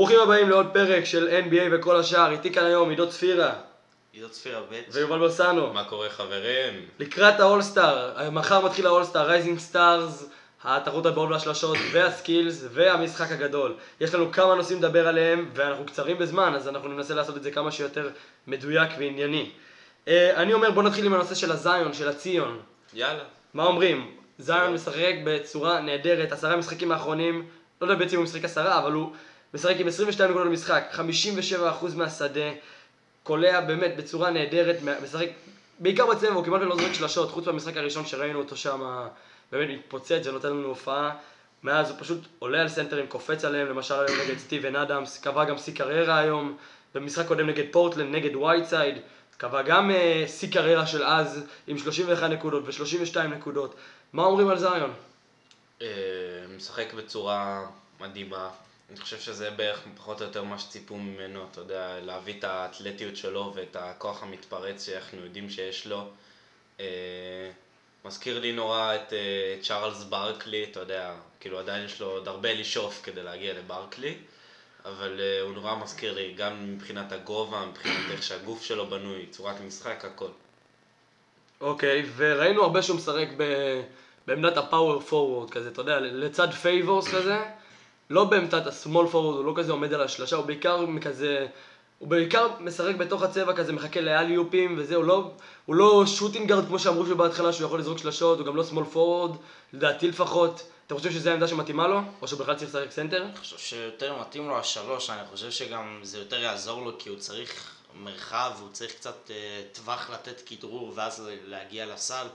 ברוכים הבאים לעוד פרק של NBA וכל השאר, איתי כאן היום עידו צפירה עידו צפירה ב' ויובל בוסנו. מה קורה חברים? לקראת האולסטאר, מחר מתחיל האולסטאר, Rising Stars, תחרות ההטבעות והשלשות וה skills והמשחק הגדול. יש לנו כמה נושאים לדבר עליהם ואנחנו קצרים בזמן, אז אנחנו ננסה לעשות את זה כמה שיותר מדויק וענייני. אה, אני אומר בוא נתחיל עם הנושא של הזאיון, של הזאיון. יאללה. מה אומרים? זאיון משחק בצורה נהדרת, עשרה משחקים האחרונים, לא יודע בעצם אם הוא משחק עשרה, אבל הוא משחק עם 22 נקודות למשחק, 57% מהשדה, קולע באמת בצורה נהדרת, משחק בעיקר בצבע, הוא כמעט לא זורק שלשות, חוץ מהמשחק הראשון שראינו אותו שם, באמת מתפוצץ, נותן לנו הופעה. מאז הוא פשוט עולה על סנטרים, קופץ עליהם, למשל היום נגד סטיבן אדמס, קבע גם שיא קריירה היום, במשחק קודם נגד פורטלנד, נגד וייטסייד, קבע גם אה, שיא uh, קריירה של אז, עם 31 נקודות ו-32 נקודות. מה אומרים על זיון? אה, משחק בצורה מדהימה. אני חושב שזה בערך פחות או יותר מה שציפו ממנו, אתה יודע, להביא את האתלטיות שלו ואת הכוח המתפרץ שאנחנו יודעים שיש לו. אה, מזכיר לי נורא את אה, צ'ארלס ברקלי, אתה יודע, כאילו עדיין יש לו עוד הרבה לשאוף כדי להגיע לברקלי, אבל אה, הוא נורא מזכיר לי גם מבחינת הגובה, מבחינת איך שהגוף שלו בנוי, צורת משחק, הכל. אוקיי, וראינו הרבה שהוא משחק ב... בעמדת ה power forward כזה, אתה יודע, לצד פייבורס כזה. לא בעמדת ה small forward, הוא לא כזה עומד על השלושה, הוא בעיקר כזה, הוא בעיקר משחק בתוך הצבע כזה, מחכה ל alley-oops וזה, הוא לא, הוא לא shooting guard כמו שאמרו שבהתחלה שהוא יכול לזרוק שלשות, הוא גם לא small forward, לדעתי לפחות. אתה חושב שזו העמדה שמתאימה לו? או שהוא בכלל צריך לשחק סנטר? אני חושב שיותר מתאים לו השלוש, אני חושב שגם זה יותר יעזור לו כי הוא צריך מרחב, הוא צריך קצת אה, טווח לתת כדרור ואז להגיע לסל.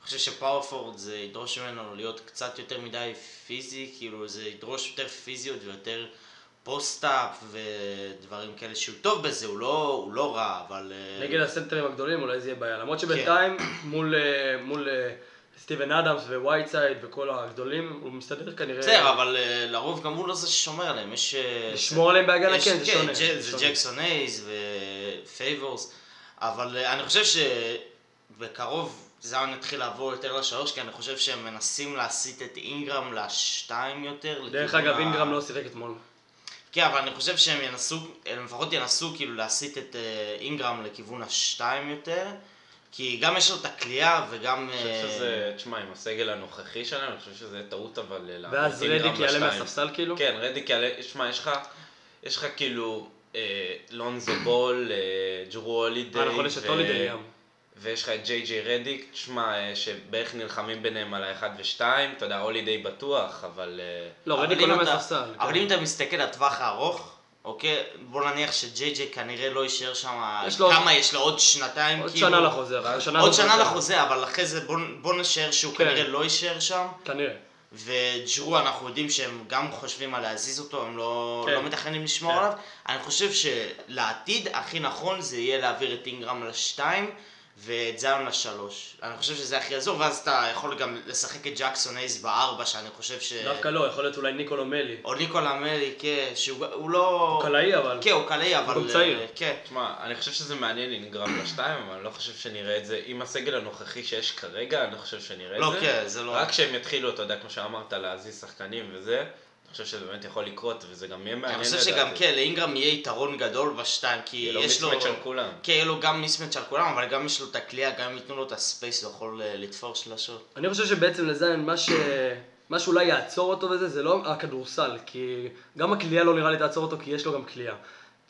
אני חושב ש power forward זה ידרוש ממנו להיות קצת יותר מדי פיזי, כאילו זה ידרוש יותר פיזיות ויותר post-up ודברים כאלה שהוא טוב בזה, הוא לא, הוא לא רע, אבל... אה, נגד הסנטרים הגדולים אולי זה יהיה בעיה, למרות שבינתיים כן. מול, אה, מול אה, סטיבן אדמס וייטסייד וכל הגדולים, הוא מסתדר כנראה... בסדר, אבל לרוב גם הוא לא זה ששומר עליהם, יש... לשמור עליהם בהגנה, כן, זה שונה. כן, זה ג'קסון הייז ופייבורס, אבל אני חושב שבקרוב... זאיון התחיל לעבור יותר לשלוש, כי אני חושב שהם מנסים להסיט את אינגרם לשתיים יותר. דרך אגב, ה... אינגרם לא שיחק אתמול. כן, אבל אני חושב שהם ינסו, הם לפחות ינסו כאילו להסיט את אה, אינגרם לכיוון השתיים יותר. כי גם יש לו את הקליעה וגם... אני חושב אה, שזה, תשמע, עם הסגל הנוכחי שלהם, אני חושב שזה טעות אבל... ואז רדיק יעלה מהספסל כאילו? כן, רדיק יעלה, תשמע, יש לך, יש לך כאילו אה, לונזו בול, ג'רו הולידיי. אה, נכון, יש את הולידיי גם. ויש לך את ג'יי ג'יי רדיק, תשמע, אה, שבערך נלחמים ביניהם על האחד ושתיים, אתה יודע, הולי די בטוח, אבל... אה, לא, רדיק עולה מהספסל. אבל אם אתה מסתכל לטווח הארוך, אוקיי, בוא נניח שג'יי ג'יי כנראה לא יישאר שם, כמה יש לו עוד שנתיים, עוד כאילו, שנה לחוזה, עוד שנה לחוזה, אבל אחרי זה בוא נשאר שהוא כן. כנראה לא יישאר שם. כנראה. וג'רו, אנחנו יודעים שהם גם חושבים על להזיז אותו, הם לא, כן. לא מתכננים לשמור כן. עליו. אני חושב שלעתיד הכי נכון זה יהיה להעביר את אינגרם לשתיים. ואת זיון לשלוש. אני חושב שזה הכי יעזור, ואז אתה יכול גם לשחק את ג'קסון אייז בארבע, שאני חושב ש... דווקא לא, יכול להיות אולי ניקולו מלי. או ניקולו מלי, כן, שהוא לא... הוא קלעי אבל. כן, הוא קלעי אבל... הוא צעיר. כן. תשמע, אני חושב שזה מעניין לנגרם לשתיים, אבל אני לא חושב שנראה את זה. עם הסגל הנוכחי שיש כרגע, אני לא חושב שנראה את לא, זה. לא, כן, זה לא... רק כשהם יתחילו, אתה יודע, כמו שאמרת, להזיז שחקנים וזה. אני חושב שזה באמת יכול לקרות, וזה גם יהיה מעניין לדעתי. אני חושב שגם כן, לאינגרם יהיה יתרון גדול בשתיים, כי יש לו... יהיה לו מיסמץ' על כולם. כן, יהיה לו גם מיסמץ' על כולם, אבל גם יש לו את הכלייה, גם אם ייתנו לו את הספייס, הוא יכול לתפור שלשות. אני חושב שבעצם לזיין, מה ש... מה שאולי יעצור אותו וזה, זה לא הכדורסל, כי גם הכלייה לא נראה לי תעצור אותו, כי יש לו גם כלייה.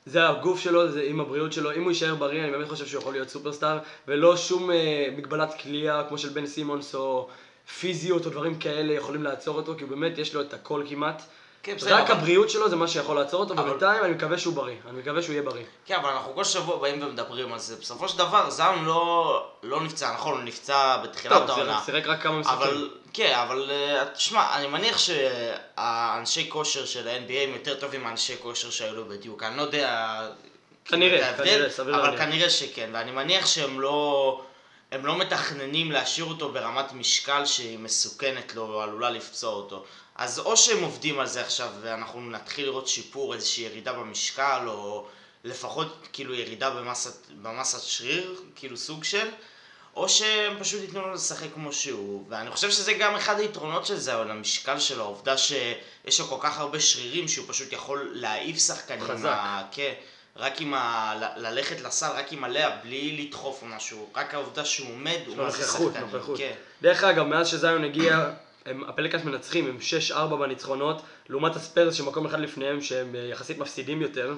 זה הגוף שלו, זה עם הבריאות שלו, אם הוא יישאר בריא, אני באמת חושב שהוא יכול להיות סופרסטאר, ולא שום אה, מגבלת כלייה, כמו של בן סימונס, או פיזיות, או דברים כאלה, יכולים לעצור אותו, כי באמת יש לו את הכל כמעט. כן, בסדר. רק אבל... הבריאות שלו זה מה שיכול לעצור אותו, אבל... ובינתיים אני מקווה שהוא בריא. אני מקווה שהוא יהיה בריא. כן, אבל אנחנו כל שבוע באים ומדברים על זה. בסופו של דבר, זאון לא, לא נפצע, נכון, הוא נפצע בתחילת העונה. טוב, רק כמה משחקים. אבל, כן, אבל אה, תשמע, אני מניח שהאנשי כושר של ה-NBA הם יותר טובים מאנשי כושר שהיו לו בדיוק. אני לא יודע... כנראה, כנראה, סביר אבל כנראה שכן, ואני מניח שהם לא... הם לא מתכננים להשאיר אותו ברמת משקל שהיא מסוכנת לו, או עלולה לפצוע אותו. אז או שהם עובדים על זה עכשיו ואנחנו נתחיל לראות שיפור, איזושהי ירידה במשקל או לפחות כאילו ירידה במסת, במסת שריר, כאילו סוג של, או שהם פשוט ייתנו לו לשחק כמו שהוא, ואני חושב שזה גם אחד היתרונות של זה, אבל המשקל שלו, העובדה שיש לו כל כך הרבה שרירים שהוא פשוט יכול להעיף שחקנים. חזק. ה... כן, רק עם ה... ל- ללכת לסל, רק עם הלאה, בלי לדחוף או משהו, רק העובדה שהוא עומד, הוא מה זה נוכחות, שחקנים. נוכחות. כן. דרך אגב, מאז שזיון הגיע, הם, הפליקאנס מנצחים, הם 6-4 בניצחונות, לעומת הספיירס שמקום אחד לפניהם, שהם אה, יחסית מפסידים יותר.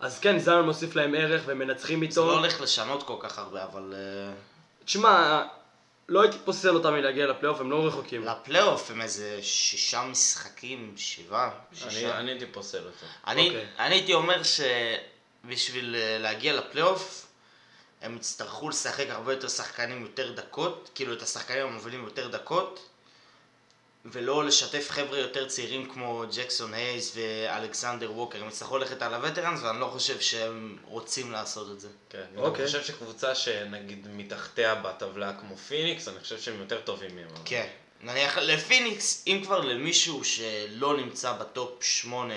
אז כן, זיון מוסיף להם ערך והם מנצחים זה איתו. לא הולך לשנות כל כך הרבה, אבל... אה, תשמע, לא הייתי פוסל אותם מלהגיע לפלייאוף, הם לא רחוקים. לפלייאוף הם איזה שישה משחקים, שבעה, אני שישה. אני הייתי פוסל אותו. אני, אוקיי. אני הייתי אומר שבשביל אה, להגיע לפלייאוף, הם יצטרכו לשחק הרבה יותר שחקנים יותר דקות, כאילו את השחקנים המובילים יותר דקות, ולא לשתף חבר'ה יותר צעירים כמו ג'קסון הייז ואלכסנדר ווקר. הם יצטרכו ללכת על ה veterans, ואני לא חושב שהם רוצים לעשות את זה. כן, אני גם אוקיי. חושב שקבוצה שנגיד מתחתיה בטבלה כמו פיניקס, אני חושב שהם יותר טובים מהם. כן. נניח לפיניקס, אם כבר למישהו שלא נמצא ב top 8,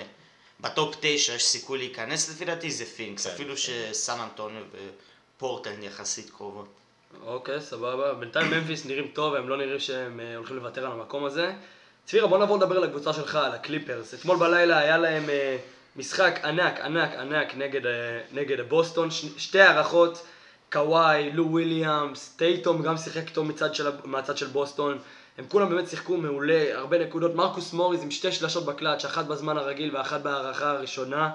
ב top 9 יש סיכוי להיכנס לפי דעתי זה פיניקס, כן, אפילו כן. שסן אנטוניו ופורטלנד יחסית קרובות. אוקיי, סבבה. בינתיים ממפיס נראים טוב, הם לא נראים שהם אה, הולכים לוותר על המקום הזה. צפירה, בוא נעבור לדבר על הקבוצה שלך, על הקליפרס. אתמול בלילה היה להם אה, משחק ענק, ענק, ענק נגד, אה, נגד בוסטון. ש, שתי הארכות, קוואי, לו וויליאמס, טייטום גם שיחק טוב מצד של, מהצד של בוסטון. הם כולם באמת שיחקו מעולה, הרבה נקודות. מרקוס מוריס עם שתי שלשות בקלאץ', אחת בזמן הרגיל ואחת בהארכה הראשונה.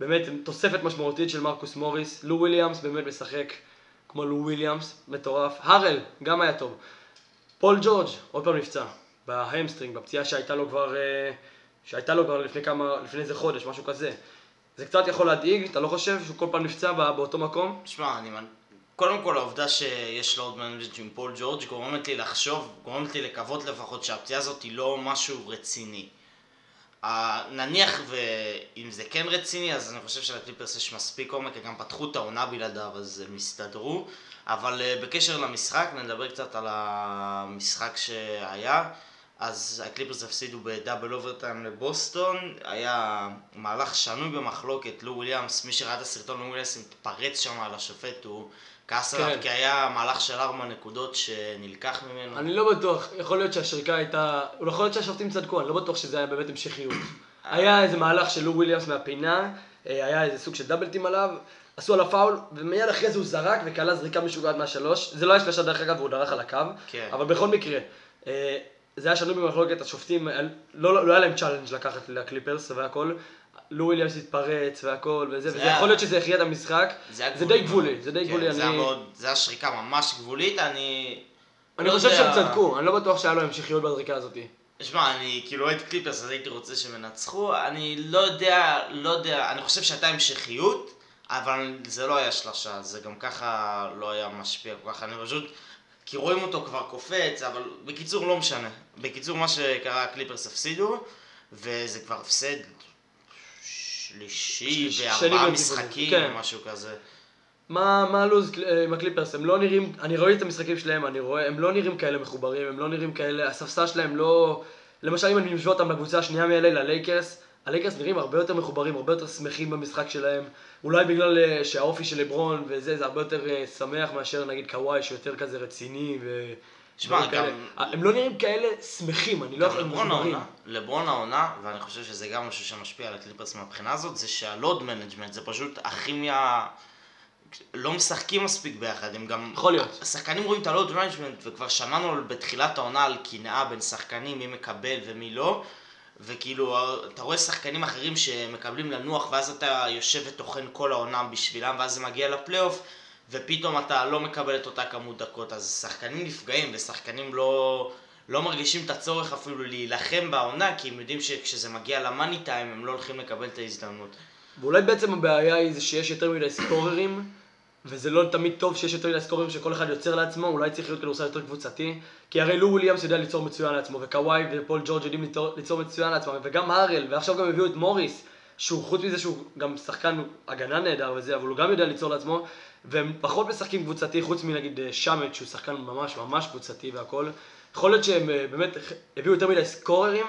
באמת תוספת משמעותית של מרקוס מוריס. לו וויליאמס באמת משחק כמו לו וויליאמס, מטורף. הארל, גם היה טוב. פול ג'ורג', עוד פעם נפצע. ב hamstring, בפציעה שהייתה לו כבר, אה, שהייתה לו כבר לפני כמה, לפני איזה חודש, משהו כזה. זה קצת יכול להדאיג, אתה לא חושב שהוא כל פעם נפצע בא- באותו מקום? תשמע, אני... קודם כל העובדה שיש load management עם פול ג'ורג' גורמת לי לחשוב, גורמת לי לקוות לפחות שהפציעה הזאת היא לא משהו רציני. אה, נניח ואם זה כן רציני, אז אני חושב שלקליפרס יש מספיק עומק, הם גם פתחו את העונה בלעדיו, אז הם הסתדרו. אבל אה, בקשר למשחק, נדבר קצת על המשחק שהיה. אז הקליפרס הפסידו ב double overtime לבוסטון, היה מהלך שנוי במחלוקת, לו וויליאמס, מי שראה את הסרטון, לו וויליאמס התפרץ שם על השופט, הוא כעס כן. עליו, כי היה מהלך של ארבע נקודות שנלקח ממנו. אני לא בטוח, יכול להיות שהשריקה הייתה, יכול להיות שהשופטים צדקו, אני לא בטוח שזה היה באמת המשכיות. היה איזה מהלך של לו וויליאמס מהפינה, אה, היה איזה סוג של double team עליו, עשו עליו פאול, ומיד אחרי זה הוא זרק וקלע זריקה משוגעת מהשלוש. זה לא היה שלושה דרך אגב, והוא דרך על הקו, כן. אבל בכל מקרה, אה, זה היה שנוי במחלוקת, השופטים, אה, לא, לא היה להם challenge לקחת לקליפרס והכל. לו וויליאמס התפרץ והכל וזה, זה וזה היה- יכול להיות שזה הכריע את המשחק, זה די. גבולי, זה די כן, גבולי, זה היה אני... מאוד, זה היה שריקה ממש גבולית, אני... אני לא חושב שהם צדקו, אני לא בטוח שהיה לו המשכיות בזריקה הזאת. שמע, אני כאילו אוהד קליפרס, אז הייתי רוצה שהם ינצחו, אני לא יודע, לא יודע, אני חושב שהייתה המשכיות, אבל זה לא היה שלושה, זה גם ככה לא היה משפיע כל כך, אני פשוט, כי רואים אותו כבר קופץ, אבל בקיצור לא משנה. בקיצור, מה שקרה, הקליפרס הפסידו, וזה כבר הפסד שלישי בארבעה משחקים, כן. משהו כזה. מה, מה הלו"ז אה, עם הקליפרס? הם לא נראים, אני רואה את המשחקים שלהם, אני רואה, הם לא נראים כאלה מחוברים, הם לא נראים כאלה, הספסל שלהם לא... למשל אם אני משווה אותם לקבוצה השנייה מ-LA ללייקרס, הלייקרס נראים הרבה יותר מחוברים, הרבה יותר שמחים במשחק שלהם. אולי בגלל אה, שהאופי של לברון וזה, זה הרבה יותר אה, שמח מאשר נגיד קוואי שיותר כזה רציני ו... שמע. גם- הם לא נראים כאלה שמחים, אני לא יכול לברון. העונה, לברון העונה, ואני חושב שזה גם משהו שמשפיע על הקליפרס מהבחינה הזאת, זה שה load management זה פשוט הכימיה, לא משחקים מספיק ביחד, הם גם... יכול להיות. השחקנים רואים את ה load management, וכבר שמענו בתחילת העונה על קנאה בין שחקנים, מי מקבל ומי לא, וכאילו, אתה רואה שחקנים אחרים שמקבלים לנוח, ואז אתה יושב וטוחן כל העונה בשבילם, ואז זה מגיע לפלייאוף, ופתאום אתה לא מקבל את אותה כמות דקות, אז שחקנים נפגעים, ושחקנים לא, לא מרגישים את הצורך אפילו להילחם בעונה, כי הם יודעים שכשזה מגיע למאני טיים, הם לא הולכים לקבל את ההזדמנות. ואולי בעצם הבעיה היא זה שיש יותר מדי סקוררים, וזה לא תמיד טוב שיש יותר מדי סקוררים שכל אחד יוצר לעצמו, אולי צריך להיות כדורסל יותר קבוצתי, כי הרי לו וויליאמס יודע ליצור מצוין לעצמו, וקוואי ופול ג'ורג' יודעים ליצור, ליצור מצוין לעצמם, וגם הארל, ועכשיו גם הביאו את מוריס, שהוא חוץ מזה שהוא גם שחקן הגנה נהדר וזה, אבל הוא גם יודע ליצור לעצמו, והם פחות משחקים קבוצתי, חוץ מנגיד אה, שמט, שהוא שחקן ממש ממש קבוצתי והכל. יכול להיות שהם אה, באמת הביאו יותר מדי סקוררים,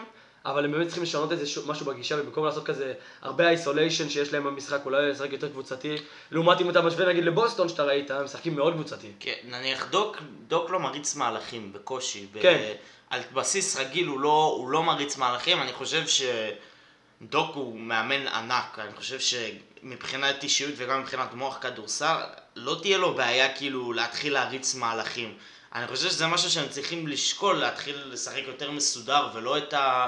אבל הם באמת צריכים לשנות איזה משהו בגישה, ובמקום לעשות כזה הרבה איסוליישן שיש להם במשחק, אולי לשחק יותר קבוצתי. לעומת אם אתה משווה נגיד לבוסטון שאתה ראית, הם משחקים מאוד קבוצתי. כן, נניח דוק, דוק לא מריץ מהלכים בקושי. ב- כן. על בסיס רגיל הוא לא, הוא לא מריץ מהלכים, אני חושב שדוק הוא מאמן ענק, אני חושב שמבחינת אישיות וגם מבחינת מוח כדורסל, לא תהיה לו בעיה כאילו להתחיל להריץ מהלכים. אני חושב שזה משהו שהם צריכים לשקול, להתחיל לשחק יותר מסודר, ולא את ה...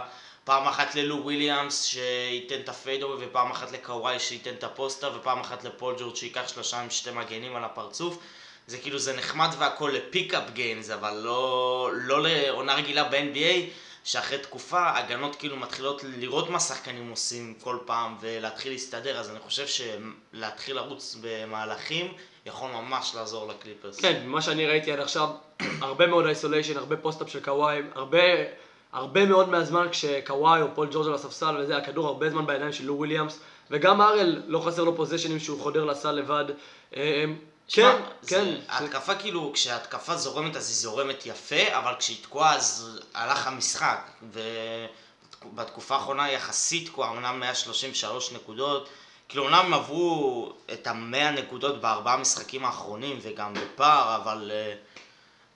פעם אחת ללו וויליאמס שייתן את ה fadeaway ופעם אחת לקוואי שייתן את ה post-up ופעם אחת לפול ג'ורג' שייקח שלושה עם שתי מגנים על הפרצוף זה כאילו זה נחמד והכל ל pickup games אבל לא, לא לעונה רגילה ב-NBA שאחרי תקופה הגנות כאילו מתחילות לראות מה שחקנים עושים כל פעם ולהתחיל להסתדר אז אני חושב שלהתחיל לרוץ במהלכים יכול ממש לעזור לקליפרס. כן, ממה שאני ראיתי עד עכשיו, הרבה מאוד isolation, הרבה post-up של קוואי, הרבה, הרבה מאוד מהזמן כשקוואי או פול ג'ורג' על הספסל וזה, הכדור הרבה זמן בידיים של לו וויליאמס, וגם הארל, לא חסר לו possession ים שהוא חודר לסל לבד. אה, תשמע, כן, זה- כן. ההתקפה כאילו, כשההתקפה זורמת אז היא זורמת יפה, אבל כשהיא תקועה אז הלך המשחק. ובתקופה האחרונה יחסית תקועה, אמנם 133 נקודות. כאילו אומנם הם עברו את המאה נקודות בארבעה משחקים האחרונים וגם בפער, אבל אה,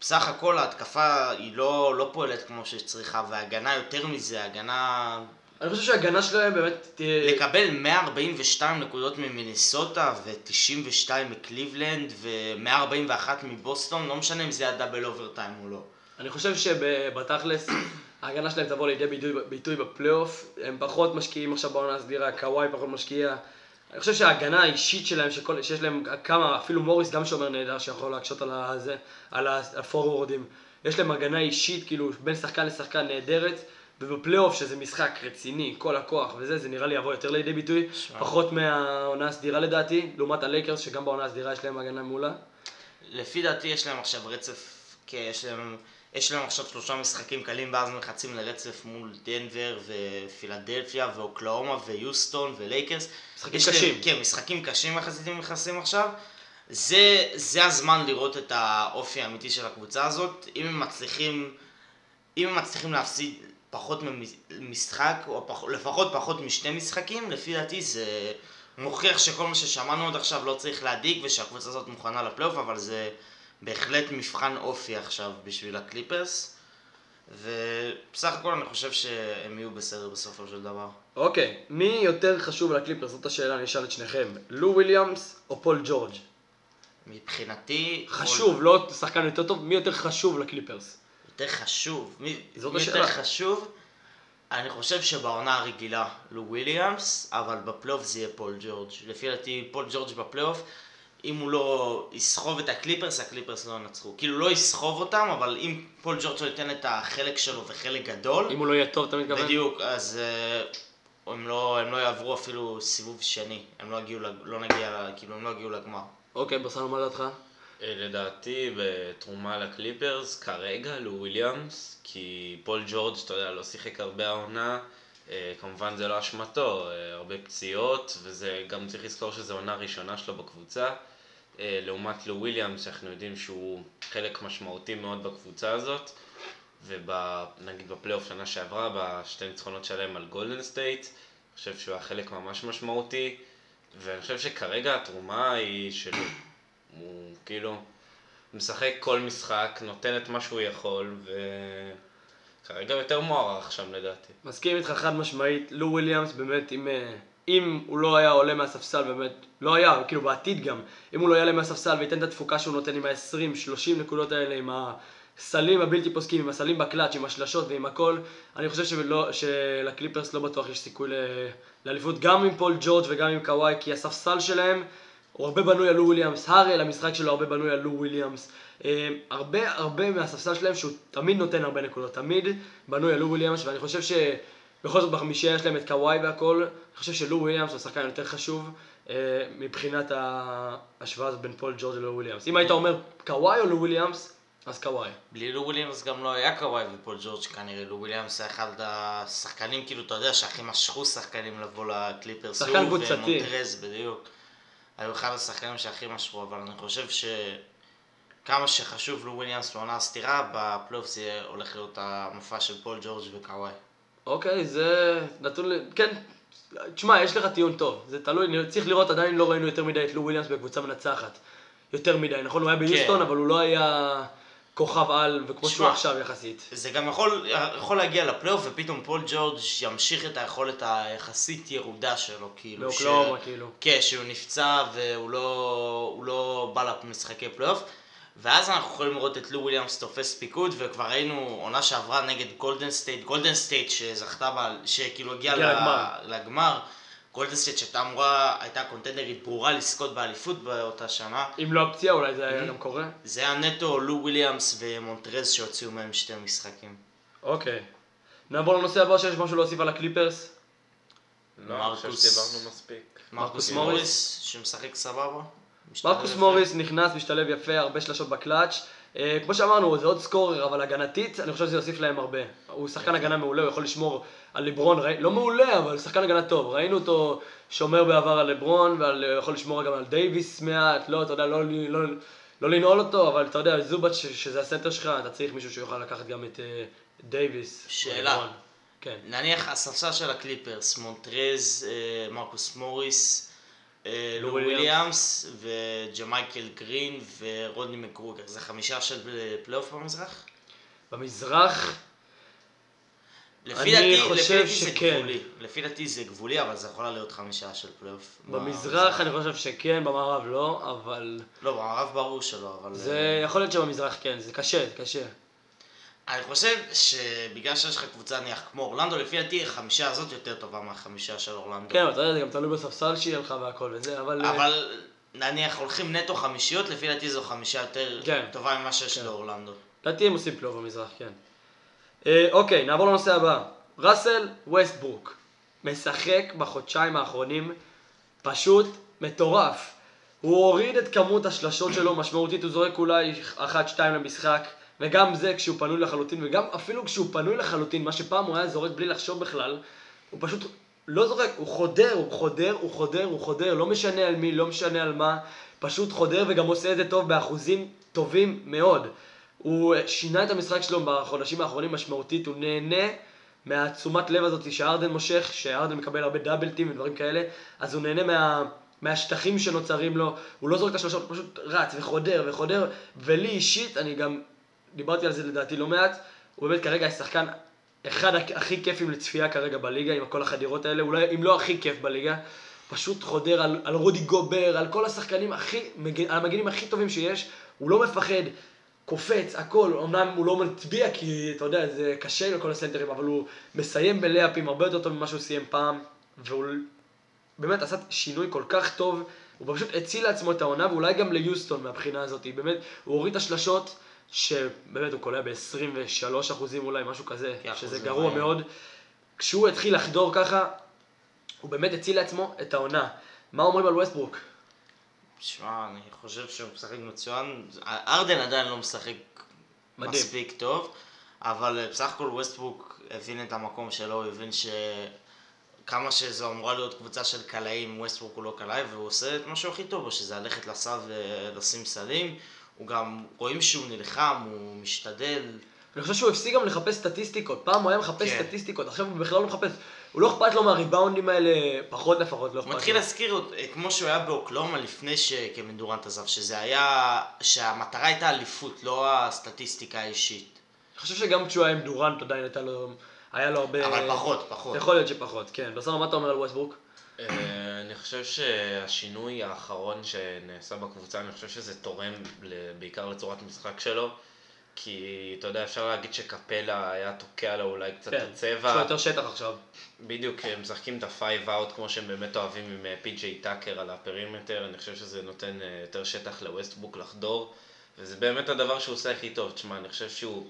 בסך הכל ההתקפה היא לא, לא פועלת כמו שצריכה, והגנה יותר מזה, הגנה... אני חושב שההגנה שלהם באמת תהיה... לקבל 142 נקודות ממיניסוטה ו-92 מקליבלנד ו-141 מבוסטון, לא משנה אם זה היה double overtime או לא. אני חושב שבתכלס, ההגנה שלהם תבוא לידי ביטוי, ביטוי בפלייאוף, הם פחות משקיעים עכשיו בעונה הסדירה, קוואי פחות משקיע. אני חושב שההגנה האישית שלהם, שכל, שיש להם כמה, אפילו מוריס גם שומר נהדר שיכול להקשות על, הזה, על הפורוורדים. יש להם הגנה אישית, כאילו, בין שחקן לשחקן נהדרת, ובפלייאוף, שזה משחק רציני, כל הכוח וזה, זה נראה לי יבוא יותר לידי ביטוי, שמע. פחות מהעונה הסדירה לדעתי, לעומת הלייקרס, שגם בעונה הסדירה יש להם הגנה מעולה. לפי דעתי יש להם עכשיו רצף, כן, יש להם, יש להם עכשיו שלושה משחקים קלים ואז מחצים לרצף מול דנבר ופילדלפיה ואוקלאומה ויוסטון ולייקרס. משחקים יש להם- קשים. כן, משחקים קשים יחסית הם נכנסים עכשיו. זה, זה הזמן לראות את האופי האמיתי של הקבוצה הזאת. אם הם מצליחים, אם הם מצליחים להפסיד פחות ממשחק, או פח, לפחות פחות משני משחקים, לפי דעתי זה מוכיח שכל מה ששמענו עד עכשיו לא צריך להדאיג ושהקבוצה הזאת מוכנה לפלייאוף, אבל זה בהחלט מבחן אופי עכשיו בשביל הקליפרס. ובסך הכל אני חושב שהם יהיו בסדר בסופו של דבר. אוקיי, מי יותר חשוב לקליפרס? זאת השאלה, אני אשאל את שניכם. לו וויליאמס או פול ג'ורג'? מבחינתי... חשוב, לא שחקן יותר טוב, מי יותר חשוב לקליפרס? יותר חשוב. מי, מי יותר השאלה. חשוב? אני חושב שבעונה הרגילה לו וויליאמס, אבל בפלייאוף זה יהיה פול ג'ורג'. לפי דעתי פול ג'ורג' בפלייאוף, אם הוא לא יסחוב את הקליפרס, הקליפרס לא ינצחו. כאילו לא יסחוב אותם, אבל אם פול ג'ורג' לא ייתן את החלק שלו וחלק גדול, אם הוא לא יהיה טוב, אתה מתכוון? בדיוק, אז אה, הם, לא, הם לא יעברו אפילו סיבוב שני. הם לא יגיעו, לא נגיע, כאילו הם לא יגיעו לגמר. אוקיי, ברסנו, מה דעתך? אה, לדעתי בתרומה לקליפרס כרגע לו וויליאמס כי פול ג'ורג' אתה יודע לא שיחק הרבה העונה כמובן זה לא אשמתו אה, הרבה פציעות וזה גם צריך לזכור שזו עונה ראשונה שלו בקבוצה. אה, לעומת לו וויליאמס שאנחנו יודעים שהוא חלק משמעותי מאוד בקבוצה הזאת ונגיד בפלייאוף שנה שעברה בשתי ניצחונות שלהם על גולדן סטייט אני חושב שהוא היה חלק ממש משמעותי ואני חושב שכרגע התרומה היא שלו הוא כאילו משחק כל משחק, נותן את מה שהוא יכול, וכרגע יותר מוערך שם לדעתי. מסכים איתך חד משמעית, לו וויליאמס באמת, אם, אה, אם הוא לא היה עולה מהספסל, באמת, לא היה, כאילו בעתיד גם, אם הוא לא יעלה מהספסל וייתן את התפוקה שהוא נותן עם ה-20-30 נקודות האלה, עם הסלים הבלתי פוסקים, עם הסלים בקלאץ', עם השלשות ועם הכל, אני חושב שלא, שלקליפרס לא בטוח יש סיכוי לאליפות, גם עם פול ג'ורג' וגם עם קוואי, כי הספסל שלהם הוא הרבה בנוי על לו וויליאמס, הארל, המשחק שלו הרבה בנוי על לו וויליאמס. אה, הרבה הרבה מהספסל שלהם שהוא תמיד נותן הרבה נקודות, תמיד בנוי על לו וויליאמס, ואני חושב שבכל זאת בחמישייה יש להם את קוואי והכל, אני חושב שלו וויליאמס הוא השחקן יותר חשוב אה, מבחינת ההשוואה הזאת בין פול ג'ורג' ללו וויליאמס. אם היית אומר קוואי או לו וויליאמס, אז קוואי. בלי לו וויליאמס גם לא היה קוואי ופול ג'ורג' כנראה, לו וויליאמס היה אחד השחקנים, כאילו, אתה יודע, שהכי משכו שחקנים לבוא לקליפרס. שחקן קבוצתי. ומונטרז, בדיוק. היו אחד השחקנים שהכי משכו, אבל אני חושב שכמה שחשוב לו וויליאמס לעונה הסדירה, בפלייאוף זה הולך להיות המופע של פול ג'ורג' וקוואי. אוקיי, זה נתון ל... כן, תשמע, יש לך טיעון טוב. זה תלוי, צריך לראות, עדיין לא ראינו יותר מדי את לו וויליאמס בקבוצה מנצחת. יותר מדי, נכון? הוא היה ביוסטון, אבל הוא לא היה כוכב על, וכמו שהוא עכשיו יחסית. זה גם יכול, יכול להגיע לפלייאוף ופתאום פול ג'ורג' ימשיך את היכולת היחסית ירודה שלו, כאילו. באוקלהומה, כאילו. כן, שהוא נפצע והוא לא, לא בא למשחקי פלייאוף. ואז אנחנו יכולים לראות את לו וויליאמס תופס פיקוד, וכבר ראינו עונה שעברה נגד גולדן סטייט, גולדן סטייט שזכתה, בה, שכאילו הגיעה לגמר. לגמר, גולדן סטייט שהייתה אמורה, הייתה קונטנדרית ברורה לזכות באליפות באותה שנה. אם לא הפציעה אולי זה Mm-hmm. היה גם קורה. זה היה נטו לו וויליאמס ומונטרז שהוציאו מהם שתי משחקים. אוקיי. נעבור לנושא הבא שיש משהו להוסיף על הקליפרס. לא, אני חושב מרקוס- שדיברנו מספיק. מרקוס מוריס. שמשחק סבבה. מרקוס. מוריס נכנס, משתלב יפה, הרבה שלשות בקלאץ'. אה, כמו שאמרנו, זה עוד scorer, אבל הגנתית, אני חושב שזה יוסיף להם הרבה. הוא שחקן הגנה מעולה, הוא יכול לשמור על לברון, ראי, לא מעולה, אבל שחקן הגנה טוב. ראינו אותו שומר בעבר על לברון, הוא יכול לשמור גם על דייוויס מעט, לא, אתה יודע, לא, לא, לא לנעול אותו, אבל אתה יודע, זובאץ, שזה הסנטר שלך, אתה צריך מישהו שיוכל לקחת גם את אה, דייוויס. שאלה. כן. נניח הספסל של הקליפרס, מונטרז, אה, מרקוס מוריס, אה, לו. וויליאמס וג'מייקל גרין ורודני מקגרודר. זה חמישה של פלייאוף במזרח? במזרח, לפי דעתי, חושב לפי דעתי זה. גבולי. לפי דעתי זה גבולי, אבל זה יכול להיות חמישה של פלייאוף. במזרח אני חושב שכן, במערב לא, אבל לא, במערב ברור שלא, אבל... זה יכול להיות שבמזרח כן, זה קשה, קשה. אני חושב שבגלל שיש לך קבוצה נניח כמו אורלנדו, לפי דעתי החמישה הזאת יותר טובה מהחמישה של אורלנדו. כן, אתה יודע, זה גם תלוי בספסל שיהיה לך והכל וזה, אבל... אה, אבל נניח הולכים נטו חמישיות, לפי דעתי זו חמישה יותר כן. טובה ממה שיש כן. לאורלנדו. לדעתי הם עושים פלייאוף במזרח, כן. אה, אוקיי, נעבור לנושא הבא. ראסל ווסטברוק משחק בחודשיים האחרונים פשוט מטורף. הוא הוריד את כמות השלשות שלו משמעותית, הוא זורק אולי אחת-שתיים למשחק, וגם זה כשהוא פנוי לחלוטין, וגם אפילו כשהוא פנוי לחלוטין, מה שפעם הוא היה זורק בלי לחשוב בכלל, הוא פשוט לא זורק, הוא חודר, הוא חודר, הוא חודר, הוא חודר, לא משנה על מי, לא משנה על מה, פשוט חודר וגם עושה את זה טוב באחוזים טובים מאוד. הוא שינה את המשחק שלו בחודשים האחרונים משמעותית, הוא נהנה מהתשומת לב הזאת שארדן מושך, שארדן מקבל הרבה דאבלטים ודברים כאלה, אז הוא נהנה מה, מהשטחים שנוצרים לו, הוא לא זורק את השלושות, הוא פשוט רץ וחודר וחודר, ולי אישית, אני גם דיברתי על זה לדעתי לא מעט, הוא באמת כרגע השחקן אחד הכ- הכי כיפים לצפייה כרגע בליגה, עם כל החדירות האלה, אולי אם לא הכי כיף בליגה, פשוט חודר על, על רודי גובר, על כל השחקנים הכי, על המגנים הכי טובים שיש, הוא לא מפחד, קופץ, הכל, אמנם הוא לא מטביע כי אתה יודע, זה קשה לכל הסנטרים, אבל הוא מסיים בלאפים הרבה יותר טוב ממה שהוא סיים פעם, והוא באמת עשה שינוי כל כך טוב, הוא פשוט הציל לעצמו את העונה, ואולי גם ליוסטון מהבחינה הזאת, באמת, הוא הוריד את השלשות, שבאמת הוא קולע ב-23 אחוזים אולי, משהו כזה, כן, שזה גרוע רעים. מאוד. כשהוא התחיל לחדור ככה, הוא באמת הציל לעצמו את העונה. מה אומרים על ווסטברוק? תשמע, אני חושב שהוא משחק מצוין. ארדן עדיין לא משחק מדהים. מספיק טוב, אבל אה, בסך הכל ווסטברוק הבין את המקום שלו, הוא הבין ש... כמה שזו אמורה להיות קבוצה של קלעים, ווסטברוק הוא לא קלעי, והוא עושה את מה שהוא הכי טוב בו, שזה ללכת לסל ולשים סלים. הוא גם, רואים שהוא נלחם, הוא משתדל. אני חושב שהוא הפסיק גם לחפש סטטיסטיקות. פעם הוא היה מחפש כן. סטטיסטיקות, עכשיו הוא בכלל לא מחפש. הוא לא אכפת לו מהריבאונדים האלה, פחות לפחות לא אכפת הוא לו. מתחיל להזכיר אה, כמו שהוא היה באוקלאומה לפני שקווין דורנט עזב, שזה היה, שהמטרה הייתה אליפות, לא הסטטיסטיקה האישית. אני חושב שגם כשהוא היה עם דורנט עדיין הייתה לו, היה לו הרבה... אבל פחות, פחות. יכול להיות שפחות, כן. בסדר, מה אתה אומר על ווסטברוק? אה, אני חושב שהשינוי האחרון שנעשה בקבוצה, אני חושב שזה תורם בעיקר לצורת משחק שלו. כי אתה יודע, אפשר להגיד שקפלה היה תוקע לו אולי קצת כן, את יש לו הצבע. יותר שטח עכשיו. בדיוק, הם משחקים את ה-5 out כמו שהם באמת אוהבים עם אה, פי.ג'יי טאקר על ה perimeter, אני חושב שזה נותן אה, יותר שטח לווסטברוק לחדור, וזה באמת הדבר שהוא עושה הכי טוב. תשמע, אני חושב שהוא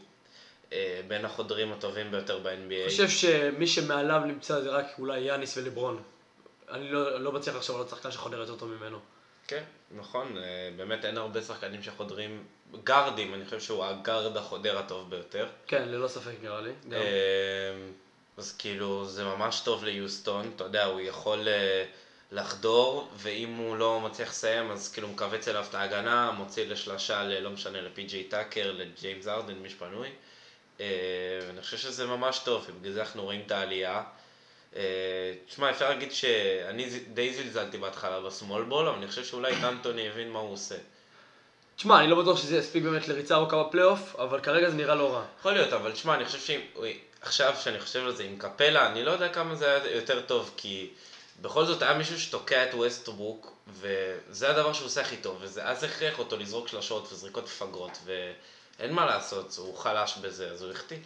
אה, בין החודרים הטובים ביותר ב-NBA. אני חושב שמי שמעליו נמצא זה רק אולי יאניס ולברון. אני לא, לא מצליח לחשוב על עוד שחקן שחודר יותר טוב ממנו. כן, נכון, אה, באמת אין הרבה שחקנים שחודרים, גארדים, אני חושב שהוא הגארד החודר הטוב ביותר. כן, ללא ספק נראה לי. גם. אה, אז כאילו זה ממש טוב ליוסטון, אתה יודע, הוא יכול אה, לחדור, ואם הוא לא מצליח לסיים אז כאילו מכווץ אליו את ההגנה, מוציא לשלושה, לא משנה, לפי.ג'יי טאקר, לג'יימס ארדן, מי שפנוי. אני חושב שזה ממש טוב, ובגלל זה אנחנו רואים את העלייה. אה, תשמע, אפשר להגיד שאני די זלזלתי בהתחלה בסמול בול, אבל אני חושב שאולי אנטוני הבין מה הוא עושה. תשמע, אני לא בטוח שזה יספיק באמת לריצה ארוכה בפלייאוף, אבל כרגע זה נראה לא רע. יכול להיות, אבל תשמע, אני חושב שאם... אוי, עכשיו שאני חושב על זה עם קפלה, אני לא יודע כמה זה היה יותר טוב, כי בכל זאת היה מישהו שתוקע את ווסטברוק, וזה הדבר שהוא עושה הכי טוב, ואז הכריח אותו לזרוק שלשות וזריקות מפגרות, ואין מה לעשות, הוא חלש בזה, אז הוא החטיא.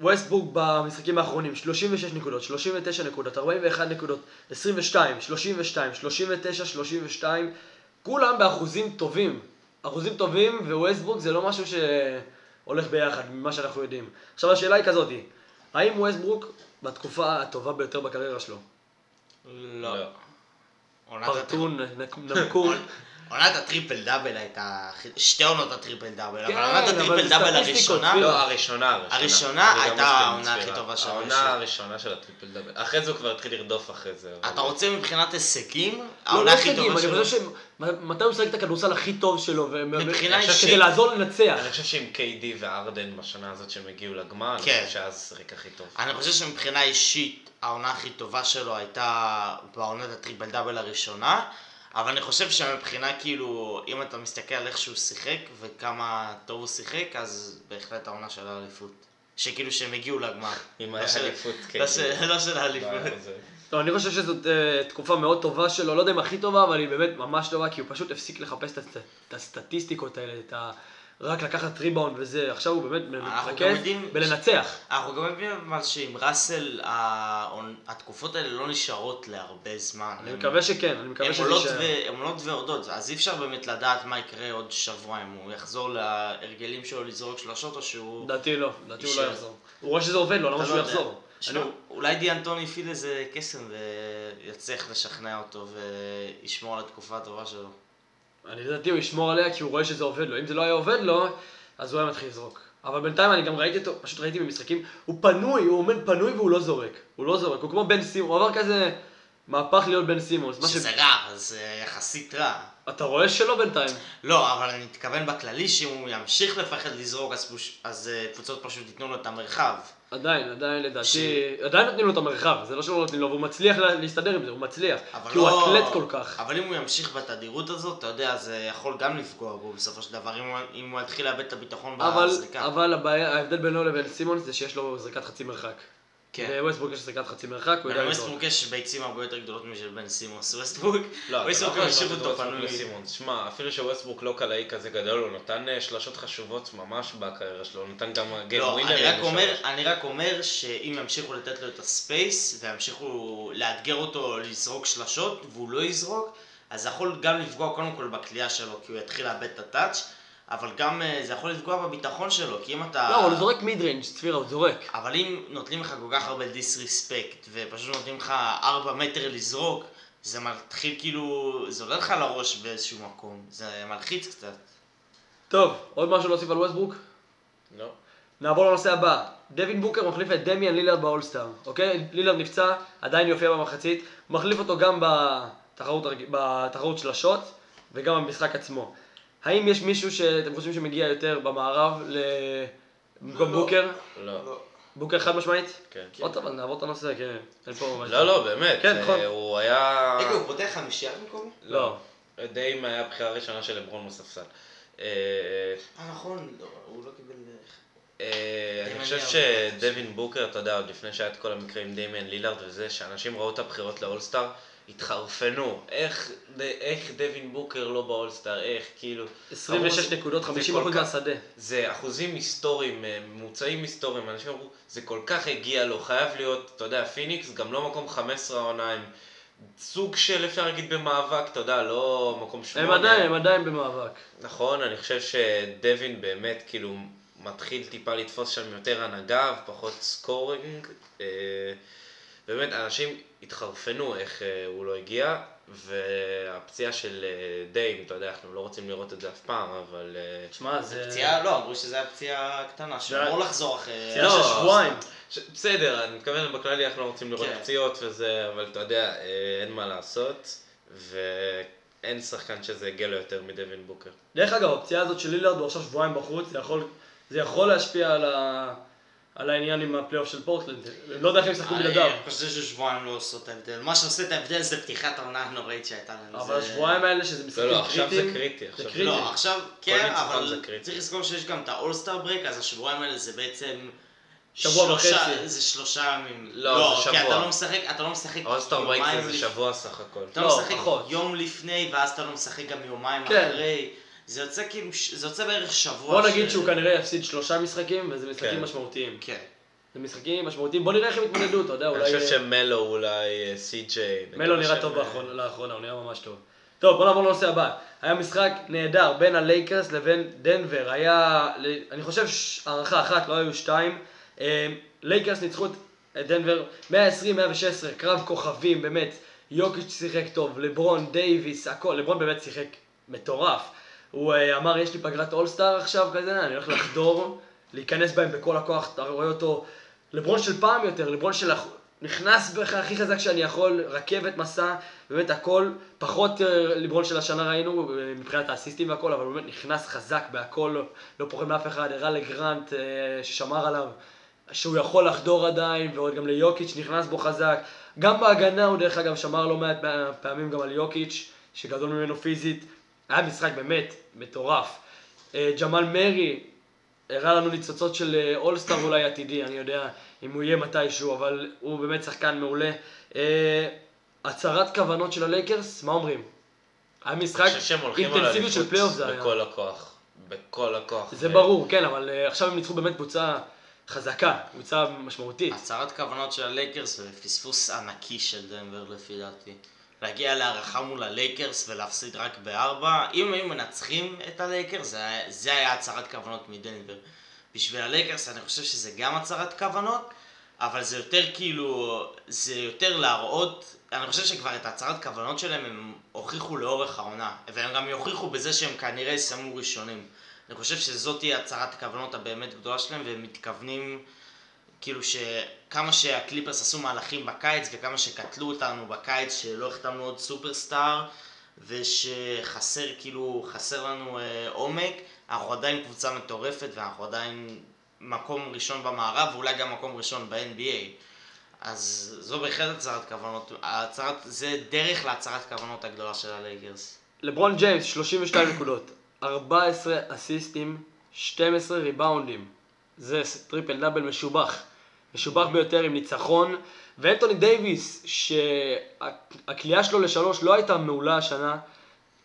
ווסטברוק במשחקים האחרונים, 36 נקודות, 39 נקודות, 41 נקודות, 22, 32, 39, 32, כולם באחוזים טובים. אחוזים טובים, וווסטברוק זה לא משהו שהולך ביחד, ממה שאנחנו יודעים. עכשיו השאלה היא כזאתי, האם ווסטברוק בתקופה הטובה ביותר בקריירה שלו? לא. לא. פרטון, נק- נמקור, עונת הטריפל דאבל הייתה, הכי- שתי עונות הטריפל דאבל, כן, אבל עונת אבל הטריפל זה דאבל הראשונה, צביקה. לא, הראשונה, הראשונה. הייתה העונה הכי. טובה שלו, העונה הראשונה של הטריפל דאבל. אחרי זה הוא כבר התחיל לרדוף אחרי זה. אבל- אתה רוצה מבחינת הישגים, לא, העונה לא הכי הישגים, טובה אני שלו, חושב שמתי הוא משחק את הכדורסל הכי טוב שלו, מבחינה כדי אישית- לעזור לנצח. אני חושב שעם KD וארדן בשנה הזאת שהם הגיעו לגמר, אני כן. חושב שאז שיחק הכי טוב. אני חושב שמבחינה אישית, העונה הכי טובה שלו הייתה בעונת הטריפל דאבל הראשונה, אבל אני חושב שמבחינה כאילו, אם אתה מסתכל על איך שהוא שיחק וכמה טוב הוא שיחק, אז בהחלט העונה של האליפות. שכאילו שהם הגיעו לגמר. עם לא של- האליפות, לא של- לא של האליפות. זה- לא, אני חושב שזאת אה, תקופה מאוד טובה שלו, לא יודע אם הכי טובה, אבל היא באמת ממש טובה, כי הוא פשוט הפסיק לחפש את הסטטיסטיקות האלה, את ה... רק לקחת ריבאונד וזה, עכשיו הוא באמת מתרכז בלנצח. אנחנו גם מבינים אבל שעם ראסל, התקופות האלה לא נשארות להרבה זמן. אני מקווה שכן, אני מקווה שזה יישאר. הן עולות ויורדות, אז אי אפשר באמת לדעת מה יקרה עוד שבוע, אם הוא יחזור להרגלים שלו לזרוק שלושות או שהוא... לדעתי לא, לדעתי הוא לא. יחזור. הוא רואה שזה עובד לו, למה שהוא לא. יחזור? שמע, אולי דיאנטוני הפעיל איזה קסם ויצליח לשכנע אותו וישמור על התקופה הטובה שלו. אני לדעתי הוא ישמור עליה כי הוא רואה שזה עובד לו. אם זה לא היה עובד לו, אז הוא היה מתחיל לזרוק. אבל בינתיים אני גם ראיתי אותו, פשוט ראיתי במשחקים, הוא פנוי, הוא עומד פנוי והוא לא זורק. הוא לא זורק, הוא כמו בן סימון, הוא עבר כזה מהפך להיות בן סימונס. מה ש... שזה רע, זה יחסית רע. אתה רואה שלא בינתיים. לא, אבל אני מתכוון בכללי שאם הוא ימשיך לפחד לזרוק, אז, פוש... אז אה, קבוצות פשוט ייתנו לו את המרחב. עדיין, עדיין לדעתי, ש- עדיין נותנים לו את המרחב, זה לא שלא נותנים לו, והוא מצליח לה- להסתדר עם זה, הוא מצליח. כי הוא לא- אתלט כל כך. אבל אם הוא ימשיך בתדירות הזאת, אתה יודע, זה יכול גם לפגוע בו בסופו של דבר, אם הוא, אם הוא יתחיל לאבד את הביטחון אבל, בזריקה. אבל הבעיה, ההבדל בינו לבין סימונס זה שיש לו זריקת חצי מרחק. כן. לווסטברוק יש זריקת חצי מרחק, הוא יודע לזרוק. יש ביצים הרבה יותר גדולות משל בן סימונס. ווסטברוק, לא, אתה לא ווסטברוק יכול משאיר אותו פנוי. לסימונס. שמע, אפילו שווסטברוק לא קלעי כזה גדול, הוא נתן אה, שלשות חשובות ממש בקריירה שלו, הוא נתן גם game לא, ווינרים. אני רק, אומר, לשלוש. אני רק אומר שאם ימשיכו לתת לו את ה space וימשיכו לאתגר אותו לזרוק שלשות והוא לא יזרוק, אז זה יכול גם לפגוע קודם כל בקליעה שלו כי הוא יתחיל לאבד את ה touch, אבל גם אה, זה יכול לפגוע בביטחון שלו, כי אם אתה... לא, הוא זורק mid range, צביקה, הוא זורק. אבל אם נותנים לך כל כך הרבה disrespect ופשוט נותנים לך 4 מטר לזרוק, זה מתחיל כאילו, זה עולה לך לראש באיזשהו מקום, זה מלחיץ קצת. טוב, עוד משהו להוסיף על ווסטברוק? לא. נעבור לנושא הבא. דווין בוקר מחליף את דמיאן לילארד באולסטאר, אוקיי? לילארד נפצע, עדיין יופיע במחצית, מחליף אותו גם בתחרות, בתחרות שלשות וגם במשחק עצמו. האם יש מישהו שאתם חושבים שמגיע יותר במערב במקום לא. בוקר? לא. בוקר חד משמעית? כן. עוד אז נעבור את הנושא, כן. אין פה... לא, לא, באמת. כן, אה, נכון. הוא היה... רגע, הוא פותח חמישייה במקומו? לא. די אם היה הבחירה הראשונה של לברון בספסל. אה, אה, נכון, לא, הוא לא קיבל... אה, אני חושב. שדווין בוקר, אתה יודע, עוד לפני שהיה את כל המקרה עם דמיאן לילארד וזה, שאנשים ראו את הבחירות לאולסטאר, התחרפנו. איך איך דווין בוקר לא באולסטאר, איך, כאילו... 26 ברור, נקודות, זה 50 כל אחוז מהשדה. זה אחוזים היסטוריים, אה, ממוצעים היסטוריים, אנשים אמרו, זה כל כך הגיע לו, חייב להיות, אתה יודע, פיניקס גם לא מקום 15 העונה, הם סוג של אפשר להגיד במאבק, אתה יודע, לא מקום שמונה. הם עדיין, הם עדיין במאבק. נכון, אני חושב שדווין באמת כאילו מתחיל טיפה לתפוס שם יותר הנהגה ופחות scoring. אה, באמת, אנשים התחרפנו איך אה, הוא לא הגיע, והפציעה של אה, דיים, אתה יודע, אנחנו לא רוצים לראות את זה אף פעם, אבל... אה, תשמע, זה... פציעה, לא, אמרו שזה היה פציעה קטנה, שאמור לחזור אחרי... פציעה לא, של שבועיים. ש... בסדר, אני מתכוון בכללי אנחנו לא רוצים לראות כן. פציעות וזה, אבל אתה יודע, אה, אין מה לעשות, ואין שחקן שזה הגיע לו יותר מדווין בוקר. דרך אגב, הפציעה הזאת של לילארד הוא עכשיו שבועיים בחוץ, זה יכול זה יכול להשפיע על, ה... על העניין עם הפלייאוף של פורטלנד. לא יודע איך הם ישחקו בלעדיו. אני חושב ששבועיים לא עושות את ההבדל. מה שעושה את ההבדל זה פתיחת העונה הנוראית שהייתה לנו. אבל זה- השבועיים האלה שזה משחקים לא, קריטיים. עכשיו זה קריטי, זה. לא, עכשיו כן, אבל זה. צריך לזכור שיש גם את ה All-Star break, אז השבועיים האלה זה בעצם... שבוע שלושה- וחצי. זה שלושה ימים. לא, זה כי שבוע. אתה לא משחק, אתה לא משחק All-Star break יומיים זה שבוע סך הכל. אתה לא, לא משחק. יום לפני, ואז אתה לא משחק גם יומיים כן. אחרי. זה יוצא כאילו, ש- זה יוצא בערך שבוע. בוא ש- נגיד שהוא כנראה יפסיד שלושה משחקים, וזה משחקים כן. משמעותיים. כן. זה משחקים משמעותיים, בוא נראה איך הם יתמודדו, אתה יודע, אני אולי... חושב שמלו אולי אה, סי.ג'יי. מלו נראה טוב לאחרונה, הוא נראה ממש טוב. טוב, בוא נעבור לנושא הבא. היה משחק נהדר בין הלייקרס לבין דנבר. היה, אני חושב, ש- הארכה אחת, לא היו שתיים. אה, לייקרס ניצחו את דנבר 120-116, קרב כוכבים, באמת. יוקיץ' שיחק טוב, לברון, דייוויס, הכל. לברון באמת שיחק מטורף. הוא אה, אמר, יש לי פגרת אולסטאר עכשיו כזה, אני הולך לחדור, להיכנס בהם בכל הכוח, אתה רואה אותו. לברון של פעם יותר, לברון של... נכנס בך הכי חזק שאני יכול, רכבת מסע, באמת הכל, פחות אה, לברון של השנה ראינו אה, מבחינת האסיסטים והכל, אבל באמת נכנס חזק בהכל, לא, פוחד מאף אחד, הראה לגרנט ששמר עליו, שהוא יכול לחדור עדיין, ועוד גם ליוקיץ' נכנס בו חזק, גם בהגנה הוא דרך אגב שמר לא מעט פעמים גם על יוקיץ', שגדול ממנו פיזית, היה משחק באמת מטורף. אה, ג'מאל מארי הראה לנו ניצוצות של אה, אולסטאר אולי עתידי, אני יודע אם הוא יהיה מתישהו, אבל הוא באמת שחקן מעולה. אה, הצהרת כוונות של הלייקרס, מה אומרים? היה משחק אינטנסיביות של פלייאוף זה היה. בכל הכוח. בכל הכוח. זה ברור, כן, אבל אה, עכשיו הם ניצחו באמת קבוצה חזקה, קבוצה משמעותית. הצהרת כוונות של הלייקרס זה פספוס ענקי של דנבר לפי דעתי. להגיע להארכה מול הלייקרס ולהפסיד רק בארבע, אם הם היו מנצחים את הלייקרס, זה, זה היה הצהרת כוונות מדנבר. בשביל הלייקרס אני חושב שזה גם הצהרת כוונות, אבל זה יותר כאילו, זה יותר להראות, אני חושב שכבר את הצהרת כוונות שלהם הם הוכיחו לאורך העונה, והם גם יוכיחו בזה שהם כנראה יסיימו ראשונים. אני חושב שזאת תהיה הצהרת הכוונות הבאמת גדולה שלהם, והם מתכוונים כאילו שכמה שהקליפרס עשו מהלכים בקיץ וכמה שקטלו אותנו בקיץ שלא החתמנו עוד סופרסטאר ושחסר כאילו, חסר לנו אה, עומק, אנחנו עדיין קבוצה מטורפת ואנחנו עדיין מקום ראשון במערב ואולי גם מקום ראשון ב-NBA. אז זו בהחלט הצהרת כוונות, הצהרת, זה דרך להצהרת כוונות הגדולה של הלייקרס. לברון ג'יימס, 32 נקודות, 14 אסיסטים, 12 ריבאונדים. זה טריפל דאבל משובח. משובח ביותר עם ניצחון. ואנטוני דייוויס, שהקליעה שלו לשלוש לא הייתה מעולה השנה,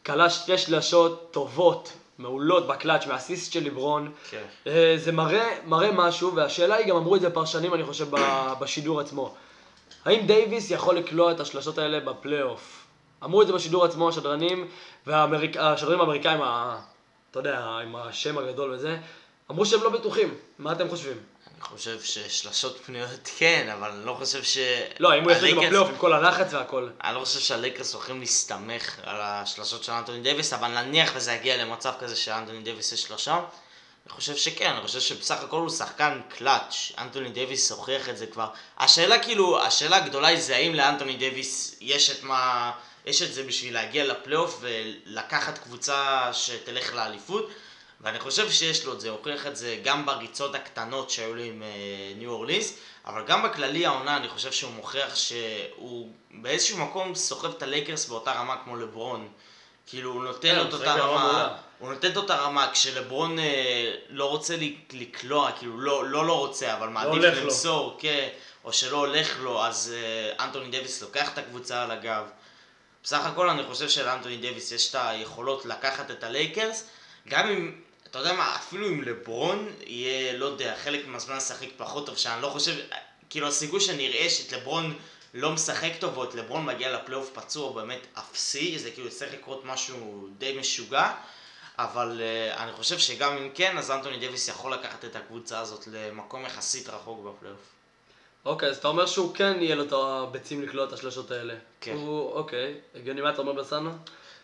קלע שתי שלשות טובות, מעולות בקלאץ' מהאסיסט של לברון. כן. אה, זה מראה, מראה משהו, והשאלה היא, גם אמרו את זה פרשנים, אני חושב, בשידור עצמו. האם דייוויס יכול לקלוע את השלשות האלה בפלייאוף? אמרו את זה בשידור עצמו, השדרנים, והשדרנים האמריקאים, אתה יודע, עם השם הגדול וזה, אמרו שהם לא בטוחים. מה אתם חושבים? אני חושב ששלשות פנויות כן, אבל אני לא חושב ש... לא, אם הוא יעשה את זה בפלייאוף עם כל הלחץ והכל. אני לא חושב שהלייקרס הולכים להסתמך על השלשות של אנטוני דייוויס, אבל נניח וזה יגיע למצב כזה שאנטוני דייוויס יש שלושה, אני חושב שכן, אני חושב שבסך הכל הוא שחקן קלאץ', אנטוני דייוויס הוכיח את זה כבר. השאלה כאילו, השאלה הגדולה היא זה האם לאנטוני דייוויס יש את מה, יש את זה בשביל להגיע לפלייאוף ולקחת קבוצה שתלך לאליפות, ואני חושב שיש לו את זה, הוכיח את זה גם בריצות הקטנות שהיו לו עם אה, ניו אורלינס, אבל גם בכללי העונה אני חושב שהוא מוכיח שהוא באיזשהו מקום סוחב את הלייקרס באותה רמה כמו לברון. כאילו הוא נותן כן, את אותה רמה. הוא נותן את אותה רמה כשלברון אה, לא רוצה לקלוע, כאילו לא לא, לא רוצה, אבל מעדיף הולך לו. למסור, כן, או שלא הולך לו, אז אה, אנטוני דייוויס לוקח את הקבוצה על הגב. בסך הכל אני חושב שלאנטוני דייוויס יש את היכולות לקחת את הלייקרס, גם אם, אתה יודע מה, אפילו אם לברון יהיה, לא יודע, חלק מהזמן לשחק פחות טוב, שאני לא חושב, כאילו הסיכוי שנראה שאת לברון לא משחק טוב, או את לברון מגיע לפלייאוף פצוע, באמת אפסי, זה כאילו צריך לקרות משהו די משוגע, אבל uh, אני חושב שגם אם כן, אז אנטוני דייוויס יכול לקחת את הקבוצה הזאת למקום יחסית רחוק בפלייאוף. אוקיי, אז אתה אומר שהוא כן יהיה לו את הביצים לקלוע את השלשות האלה. כן. הוא, אוקיי, הגיוני מה אתה אומר בסאנו?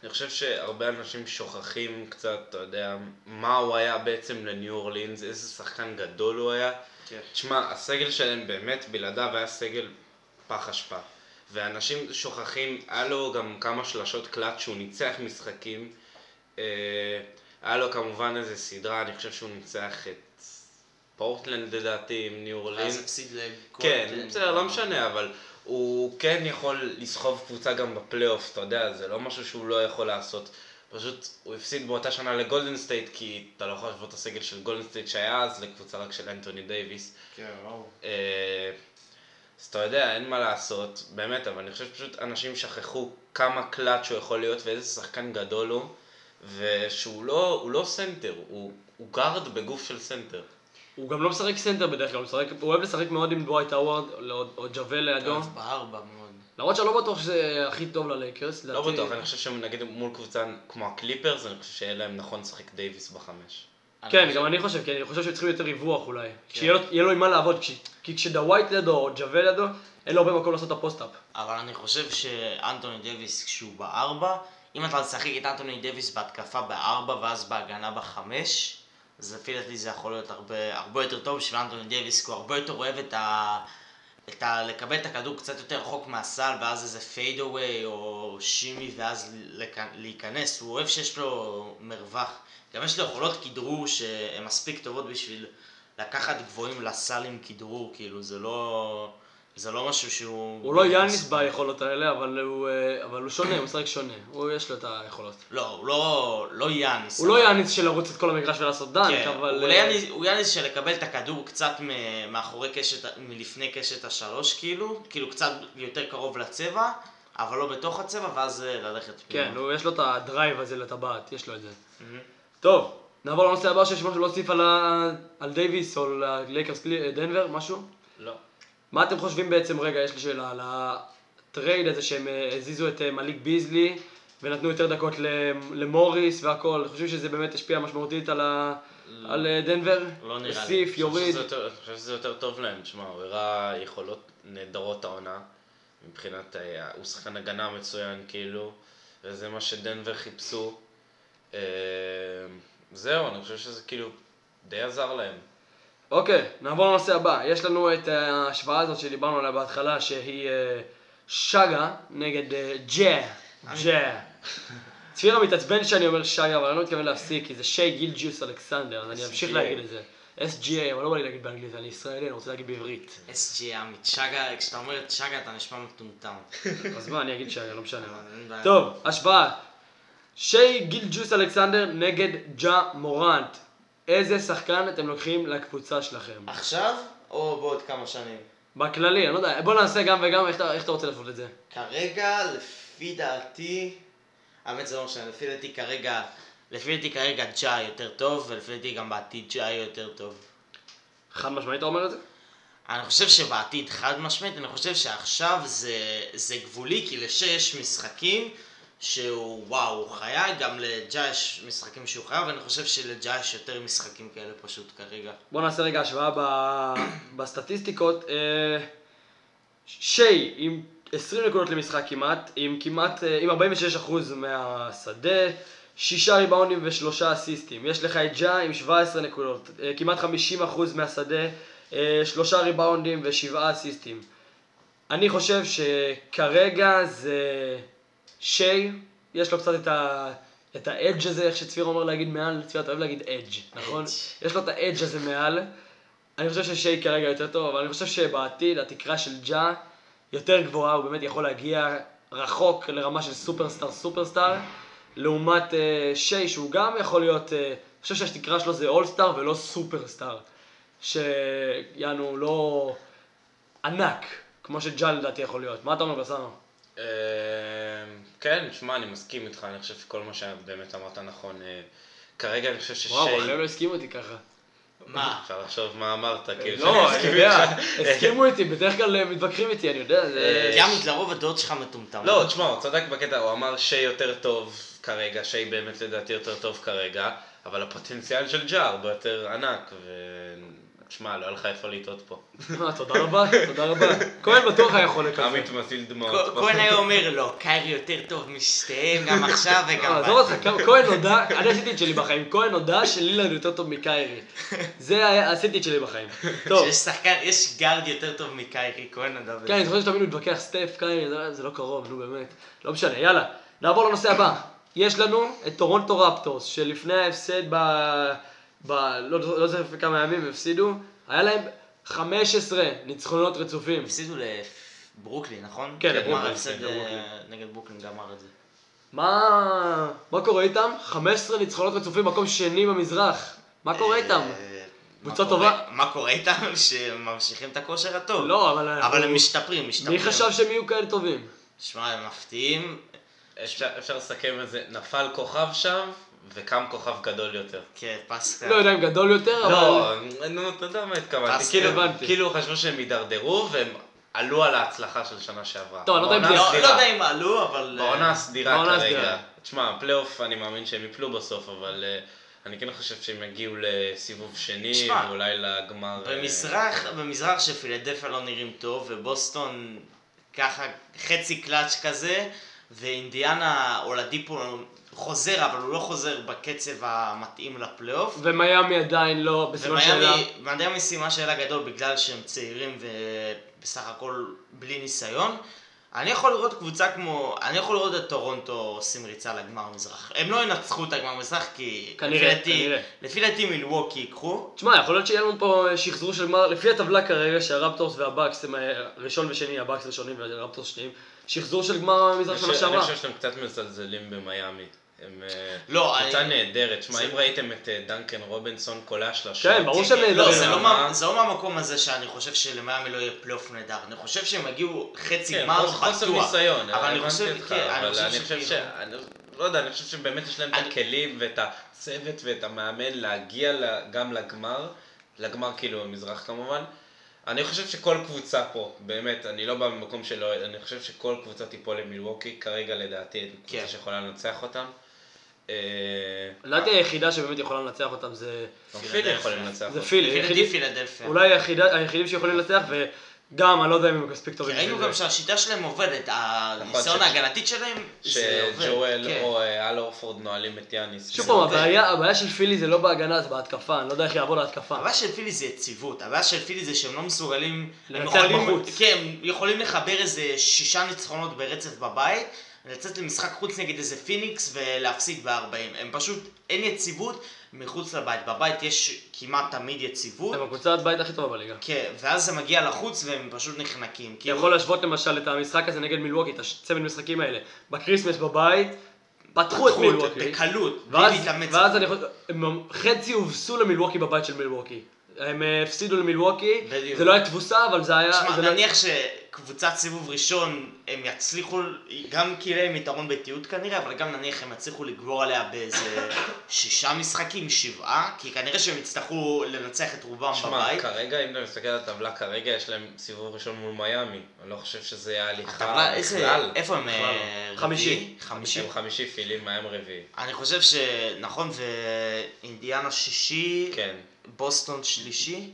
אני חושב שהרבה אנשים שוכחים קצת, אתה יודע, מה הוא היה בעצם לניו אורלינס, איזה שחקן גדול הוא היה. כן. תשמע, הסגל שלהם באמת בלעדיו היה סגל פח אשפה. ואנשים שוכחים, היה לו גם כמה שלשות קלאץ' שהוא ניצח משחקים. אה, היה לו כמובן איזה סדרה, אני חושב שהוא ניצח את פורטלנד לדעתי עם ניו אורלינס. הפסיד לכל... כן, בסדר, לא משנה, אבל הוא כן יכול לסחוב קבוצה גם בפלייאוף, אתה יודע, זה לא משהו שהוא לא יכול לעשות. פשוט הוא הפסיד באותה שנה לגולדן סטייט, כי אתה לא יכול להשוות את הסגל של גולדן סטייט שהיה אז לקבוצה רק של אנטוני דייוויס. כן, ברור. אה, אז אתה יודע, אין מה לעשות, באמת, אבל אני חושב שפשוט אנשים שכחו כמה קלאץ' הוא יכול להיות ואיזה שחקן גדול הוא, ושהוא לא, הוא לא סנטר, הוא, הוא גארד בגוף של סנטר. הוא גם לא משחק סנטר בדרך כלל, הוא, משחק, הוא אוהב לשחק מאוד עם דווייט האוורד, או, ג'אוויל לידו. בארבע מאוד. למרות שאני לא בטוח שזה הכי טוב ללייקרס. לא לדעתי- בטוח, אני חושב שנגיד מול קבוצה כמו הקליפרס, אני חושב שיהיה להם נכון לשחק דייוויס בחמש. כן, גם אני חושב, כי אני חושב שהם צריכים יותר ריווח אולי. שיהיה לו- עם מה לעבוד, כי כשדווייט לידו או ג'אוויל לידו, אין לו הרבה מקום לעשות את ה post-up. אבל אני חושב שאנטוני דוויס כשהוא בארבע, אם אתה תשחק את אנטוני דוויס בהתקפה בארבע ואז בהגנה בחמש, אז לפי דעתי זה יכול להיות הרבה, הרבה יותר טוב בשביל אנטוני דוויס, כי הוא הרבה יותר אוהב את ה... את ה... לקבל את הכדור קצת יותר רחוק מהסל, ואז איזה fade away או shimmy, ואז לק... להיכנס. הוא אוהב שיש לו מרווח. גם יש לו יכולות כדרור שהן מספיק טובות בשביל לקחת גבוהים לסל עם כדרור, כאילו זה לא... זה לא משהו שהוא... הוא לא יאניס ביכולות האלה, אבל הוא, אה, אבל הוא שונה, הוא משחק שונה. הוא יש לו את היכולות. לא, הוא לא, לא יאניס. הוא לא אבל- יאניס של לרוץ את כל המגרש ולעשות dunk, כן, אבל... הוא, אה, יאניס, הוא יאניס של לקבל את הכדור קצת מאחורי קשת, מלפני קשת השלוש כאילו, כאילו קצת יותר קרוב לצבע, אבל לא בתוך הצבע, ואז אה, ללכת פנימה. כן, הוא, יש לו את ה drive הזה לטבעת, יש לו את זה. מהמם. טוב, נעבור לנושא הבא שיש משהו להוסיף על, ה... על דייוויס או ללייקרס קלי- דנבר, משהו? לא. מה אתם חושבים בעצם, רגע, יש לי שאלה, על ה trade הזה שהם אה, הזיזו את אה, מליק ביזלי ונתנו יותר דקות למוריס והכל, חושבים שזה באמת השפיע משמעותית על, ה... על אה, דנבר? לא נראה לי. הוסיף, יוריד. אני חושב שזה יותר טוב להם, תשמע, הוא הראה יכולות נהדרות העונה, מבחינת, הוא שחקן הגנה מצוין, כאילו, וזה מה שדנבר חיפשו. זהו, אני חושב שזה כאילו די עזר להם. אוקיי, נעבור לנושא הבא. יש לנו את ההשוואה הזאת שדיברנו עליה בהתחלה, שהיא אה, שגה נגד אה, ג'ה. ג'ה. צפירה מתעצבן שאני אומר שגה, אבל אני לא מתכוון להפסיק, כי זה שי גילג'יוס אלכסנדר, אז אני אמשיך SGA. להגיד את זה. SGA, אבל לא בא לי להגיד באנגלית, אני ישראלי, אני רוצה להגיד בעברית. SG עמית, שגה, כשאתה אומר את שגה אתה נשמע מטומטם. אז מה, אני אגיד שגה, לא משנה. טוב, השוואה. שי גילג'וס אלכסנדר נגד ג'ה מורנט. איזה שחקן אתם לוקחים לקבוצה שלכם? עכשיו, או בעוד כמה שנים? בכללי, אני לא יודע, בוא נעשה גם וגם, איך אתה- איך אתה רוצה לעשות את זה? כרגע, לפי דעתי, האמת זה לא משנה, לפי דעתי כרגע, לפי דעתי כרגע ג'ה יותר טוב, ולפי דעתי גם בעתיד יהיה יותר טוב. חד משמעית אתה אומר את זה? אני חושב שבעתיד חד משמעית, אני חושב שעכשיו זה, זה גבולי, כי לשי יש משחקים שהוא וואו, הוא חיה, גם לג'ה יש משחקים שהוא חיה, ואני חושב שלג'ה יש יותר משחקים כאלה פשוט כרגע. בוא נעשה רגע השוואה ב... בסטטיסטיקות. אה, שי עם 20 נקודות למשחק כמעט, עם כמעט, אה, עם 46% מהשדה, שישה ריבאונדים ושלושה אסיסטים. יש לך את ג'ה עם 17 נקודות, אה, כמעט 50% מהשדה, שלושה ריבאונדים ושבעה אסיסטים. אני חושב שכרגע זה שי, יש לו קצת את ה... את האדג' הזה, איך שצפיר אומר להגיד מעל, צפיר אתה אוהב להגיד אדג', נכון? Edge. יש לו את האדג' הזה מעל. אני חושב ששי כרגע יותר טוב, אבל אני חושב שבעתיד התקרה של ג'ה יותר גבוהה, הוא באמת יכול להגיע רחוק לרמה של סופרסטאר סופרסטאר, לעומת אה, שי שהוא גם יכול להיות, אה, אני חושב שהתקרה שלו זה אולסטאר ולא סופרסטאר, שיענו לא ענק, כמו שג'ה לדעתי יכול להיות. מה אתה אומר בסנו? אה, כן, שמע, אני מסכים איתך, אני חושב שכל מה שבאמת אמרת נכון. אה, כרגע אני חושב ששי... וואו, החבר'ה לא הסכימו איתי ככה. מה? אפשר לחשוב מה אמרת, כאילו, לא, אני יודע. הסכימו איתי, בדרך כלל אה, מתווכחים איתי, אני יודע, זה... עמית, לרוב הדעות שלך מטומטם. לא, תשמע, הוא צדק בקטע, הוא אמר שי יותר טוב כרגע, שי באמת לדעתי יותר טוב כרגע, אבל הפוטנציאל של ג'ה הרבה יותר ענק, ותשמע, לא היה לך איפה לטעות פה. אה, תודה רבה, תודה רבה. כהן בטוח היה חולה כזה. עמית מזיל דמעות. כהן היה אומר לא, קיירי יותר טוב משתיהם, גם עכשיו וגם... לא, עזוב אותך, כהן הודה, אני עשיתי את שלי בחיים, כהן הודה שלילנד יותר טוב מקיירי. זה היה, עשיתי את שלי בחיים. טוב, שיש שחקן, יש גארד יותר טוב מקיירי, כהן נדב. כן, אני זוכר שתמיד מתווכח סטף, קיירי, זה- זה לא קרוב, נו באמת. לא משנה, יאללה, נעבור לנושא הבא. יש לנו את טורונטו רפטורס, שלפני ההפסד ב... ב... לא לא זוכר לפני כמה ימים, הפסידו, היה להם 15 ניצחונות רצופים. הפסידו לברוקלין, נכון? כן, לברוקלין, כן, אה. נגד ברוקלין גמר את זה. מה... מה קורה איתם? 15 ניצחונות רצופים, מקום שני במזרח. מה קורה איתם? אה, קבוצה מה קורה- טובה? מה קורה איתם? שממשיכים את הכושר הטוב. לא, אבל... אבל הם משתפרים, משתפרים. מי חשב שהם יהיו כאלה טובים? שמע, הם מפתיעים. אפשר, אפשר לסכם את זה, נפל כוכב שם, וקם כוכב גדול יותר. כן, פסקה. לא יודע אם גדול יותר, אבל... לא, נו, אתה יודע מה התכוונתי. כאילו, הבנתי. כאילו חשבו שהם הידרדרו, והם עלו על ההצלחה של שנה שעברה. טוב, אני לא יודע אם זה- לא לא. יודע אם עלו, אבל... אה, בעונה הסדירה כרגע. תשמע, פלייאוף אני מאמין שהם יפלו בסוף, אבל אה, אני כן חושב שהם יגיעו לסיבוב שני, ואולי לגמר... אה, במזרח, במזרח שפילדלפיה לא נראים טוב, ובוסטון ככה חצי קלאץ' כזה, ואינדיאנה אולדיפו חוזר, אבל הוא לא חוזר בקצב המתאים לפלייאוף. ומיאמי עדיין לא בסימן שאלה. ומיאמי, מיאמי סיימה שאלה גדול בגלל שהם צעירים ובסך הכל בלי ניסיון. אני יכול לראות קבוצה כמו, אני יכול לראות את טורונטו עושים ריצה לגמר המזרח. הם לא ינצחו את הגמר המזרח כי כנראה, לפי כנראה. לפי דעתי מילווקי ייקחו. תשמע, יכול להיות שיהיה לנו פה שחזור של גמר, לפי הטבלה כרגע, שהרפטורס והבאקס הם אה, ראשון ושני, הבאקס ראשונים והרפטורס שניים, שחזור של גמר המזרח שנה חושב- אני שעברה. חושב שאתם קצת מזלזלים במיאמי. הם אה, לא, קבוצה אני- נהדרת. שמע, זה- אם ראיתם את אה, דנקן רובינסון קולע שלושה... כן, ברור שהם לא, נהדרים. זה לא מה- זה לא מהמקום הזה שאני חושב שלמיאמי לא יהיה פלייאוף נהדר. אני חושב שהם יגיעו חצי כן, גמר חוסר- חוסר בטוח. ניסיון, אבל אני חושב, כן, אני אבל אני חושב ש... אני לא יודע, אני חושב שבאמת יש להם את הכלים ואת הצוות ואת המאמן להגיע גם לגמר, לגמר כאילו במזרח כמובן. אני חושב שכל קבוצה פה, באמת, אני לא בא ממקום שלא, אני חושב שכל קבוצה תיפול למילווקי, כרגע לדעתי כן. קבוצה שיכולה לנצח אותם. אה, לדעתי היחידה שבאמת יכולה לנצח אותם זה גם פילי יכולים לנצח זה. פילי. פילדלפיה. אולי היחידה- היחידים שיכולים לנצח, וגם, אני לא יודע אם הם מספיק כי טובים. ראינו בשביל גם. שהשיטה שלהם עובדת, הניסיון ש- ההגנתית שלהם, זה עובד. שג'ואל כן. או אה, אל אורפורד נועלים את יאניס. שוב פעם. הבעיה של פילי זה לא בהגנה, זה בהתקפה, אני לא יודע איך יעבור להתקפה. הבעיה של פילי זה יציבות, הבעיה של פילי זה שהם לא מסוגלים, לנצח בחוץ. כן, הם יכולים לחבר איזה שישה ניצחונות ברצף בבית, לצאת למשחק חוץ נגד איזה פיניקס ולהפסיד ב-40, הם פשוט, אין יציבות מחוץ לבית, בבית יש כמעט תמיד יציבות, הם הקבוצת בית הכי טובה בליגה. כן, ואז זה מגיע לחוץ והם פשוט נחנקים, אתה כאילו, יכול להשוות למשל את המשחק הזה נגד מילווקי, את הצמד משחקים האלה. ב Christmas בבית, פתחו את מילווקי. בקלות, בלי ואז, להתאמץ. ואז אני הם חצי הובסו למילווקי בבית של מילווקי. הם אה, הפסידו למילווקי, בדיוק. זה לא היה תבוסה, אבל זה היה... תשמע, זה לא- נניח שקבוצת סיבוב ראשון, הם יצליחו, גם כי להם יתרון ביתיות כנראה, אבל גם נניח הם יצליחו לגבור עליה באיזה שישה משחקים, שבעה, כי כנראה שהם יצטרכו לנצח את רובם שמע, בבית. כרגע, אם אתה מסתכל על הטבלה, כרגע יש להם סיבוב ראשון מול מיאמי. אני לא חושב שזה יהיה הליכה הטבלה, איזה. איפה הם? אה, לא. חמישי. רביעי? חמישי. הם חמישי פילים, מיאמי רביעי. אני חושב שנכון, ואינדיאנה שישי, כן, בוסטון שלישי.